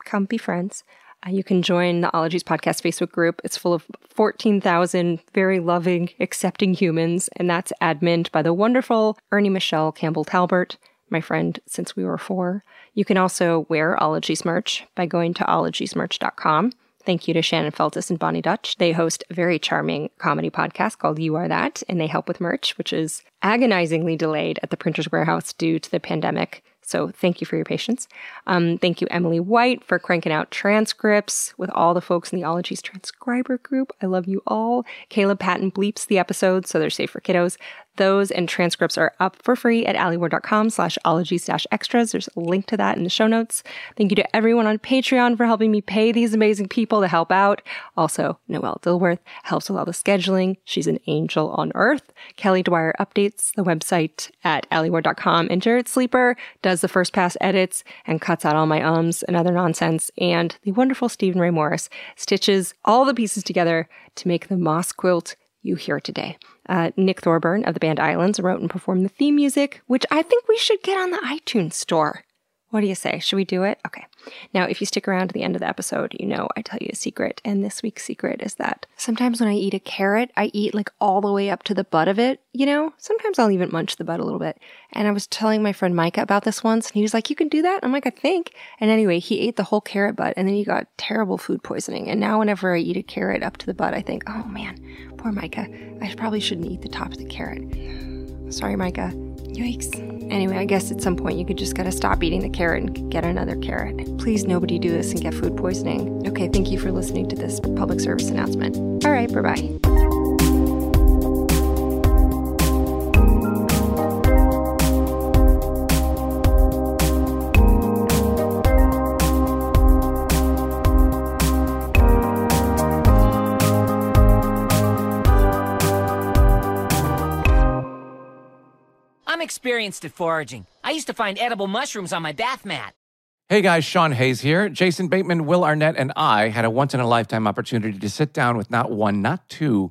Come be friends. Uh, you can join the Ologies Podcast Facebook group. It's full of 14,000 very loving, accepting humans, and that's adminned by the wonderful Ernie Michelle Campbell Talbert, my friend since we were four. You can also wear Ologies merch by going to ologiesmerch.com. Thank you to Shannon Feltus and Boni Dutch. They host a very charming comedy podcast called You Are That, and they help with merch, which is agonizingly delayed at the printer's warehouse due to the pandemic. So thank you for your patience. Um, thank you, Emily White, for cranking out transcripts with all the folks in the Ologies transcriber group. I love you all. Caleb Patton bleeps the episodes, so they're safe for kiddos. Those and transcripts are up for free at allieward.com slash ologies dash extras. There's a link to that in the show notes. Thank you to everyone on Patreon for helping me pay these amazing people to help out. Also, Noelle Dilworth helps with all the scheduling. She's an angel on earth. Kelly Dwyer updates the website at allieward.com. And Jared Sleeper does the first pass edits and cuts out all my ums and other nonsense. And the wonderful Stephen Ray Morris stitches all the pieces together to make the moss quilt you hear today. Uh, Nick Thorburn of the band Islands wrote and performed the theme music, which I think we should get on the iTunes store. What do you say? Should we do it? Okay. Now, if you stick around to the end of the episode, you know I tell you a secret. And this week's secret is that sometimes when I eat a carrot, I eat like all the way up to the butt of it, you know? Sometimes I'll even munch the butt a little bit. And I was telling my friend Micah about this once, and he was like, You can do that? I'm like, I think. And anyway, he ate the whole carrot butt, and then he got terrible food poisoning. And now, whenever I eat a carrot up to the butt, I think, Oh man, poor Micah. I probably shouldn't eat the top of the carrot. Sorry, Micah. Yikes. Anyway, I guess at some point you could just gotta stop eating the carrot and get another carrot. Please, nobody do this and get food poisoning. Okay, thank you for listening to this public service announcement. All right, bye bye. Experienced at foraging. I used to find edible mushrooms on my bath mat. Hey guys, Sean Hayes here. Jason Bateman, Will Arnett, and I had a once in a lifetime opportunity to sit down with not one, not two,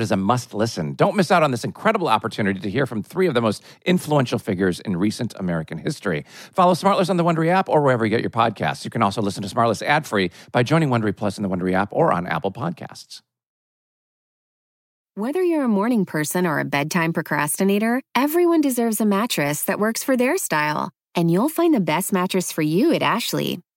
is a must listen. Don't miss out on this incredible opportunity to hear from three of the most influential figures in recent American history. Follow Smartless on the Wondery app or wherever you get your podcasts. You can also listen to Smartless ad free by joining Wondery Plus in the Wondery app or on Apple Podcasts. Whether you're a morning person or a bedtime procrastinator, everyone deserves a mattress that works for their style. And you'll find the best mattress for you at Ashley.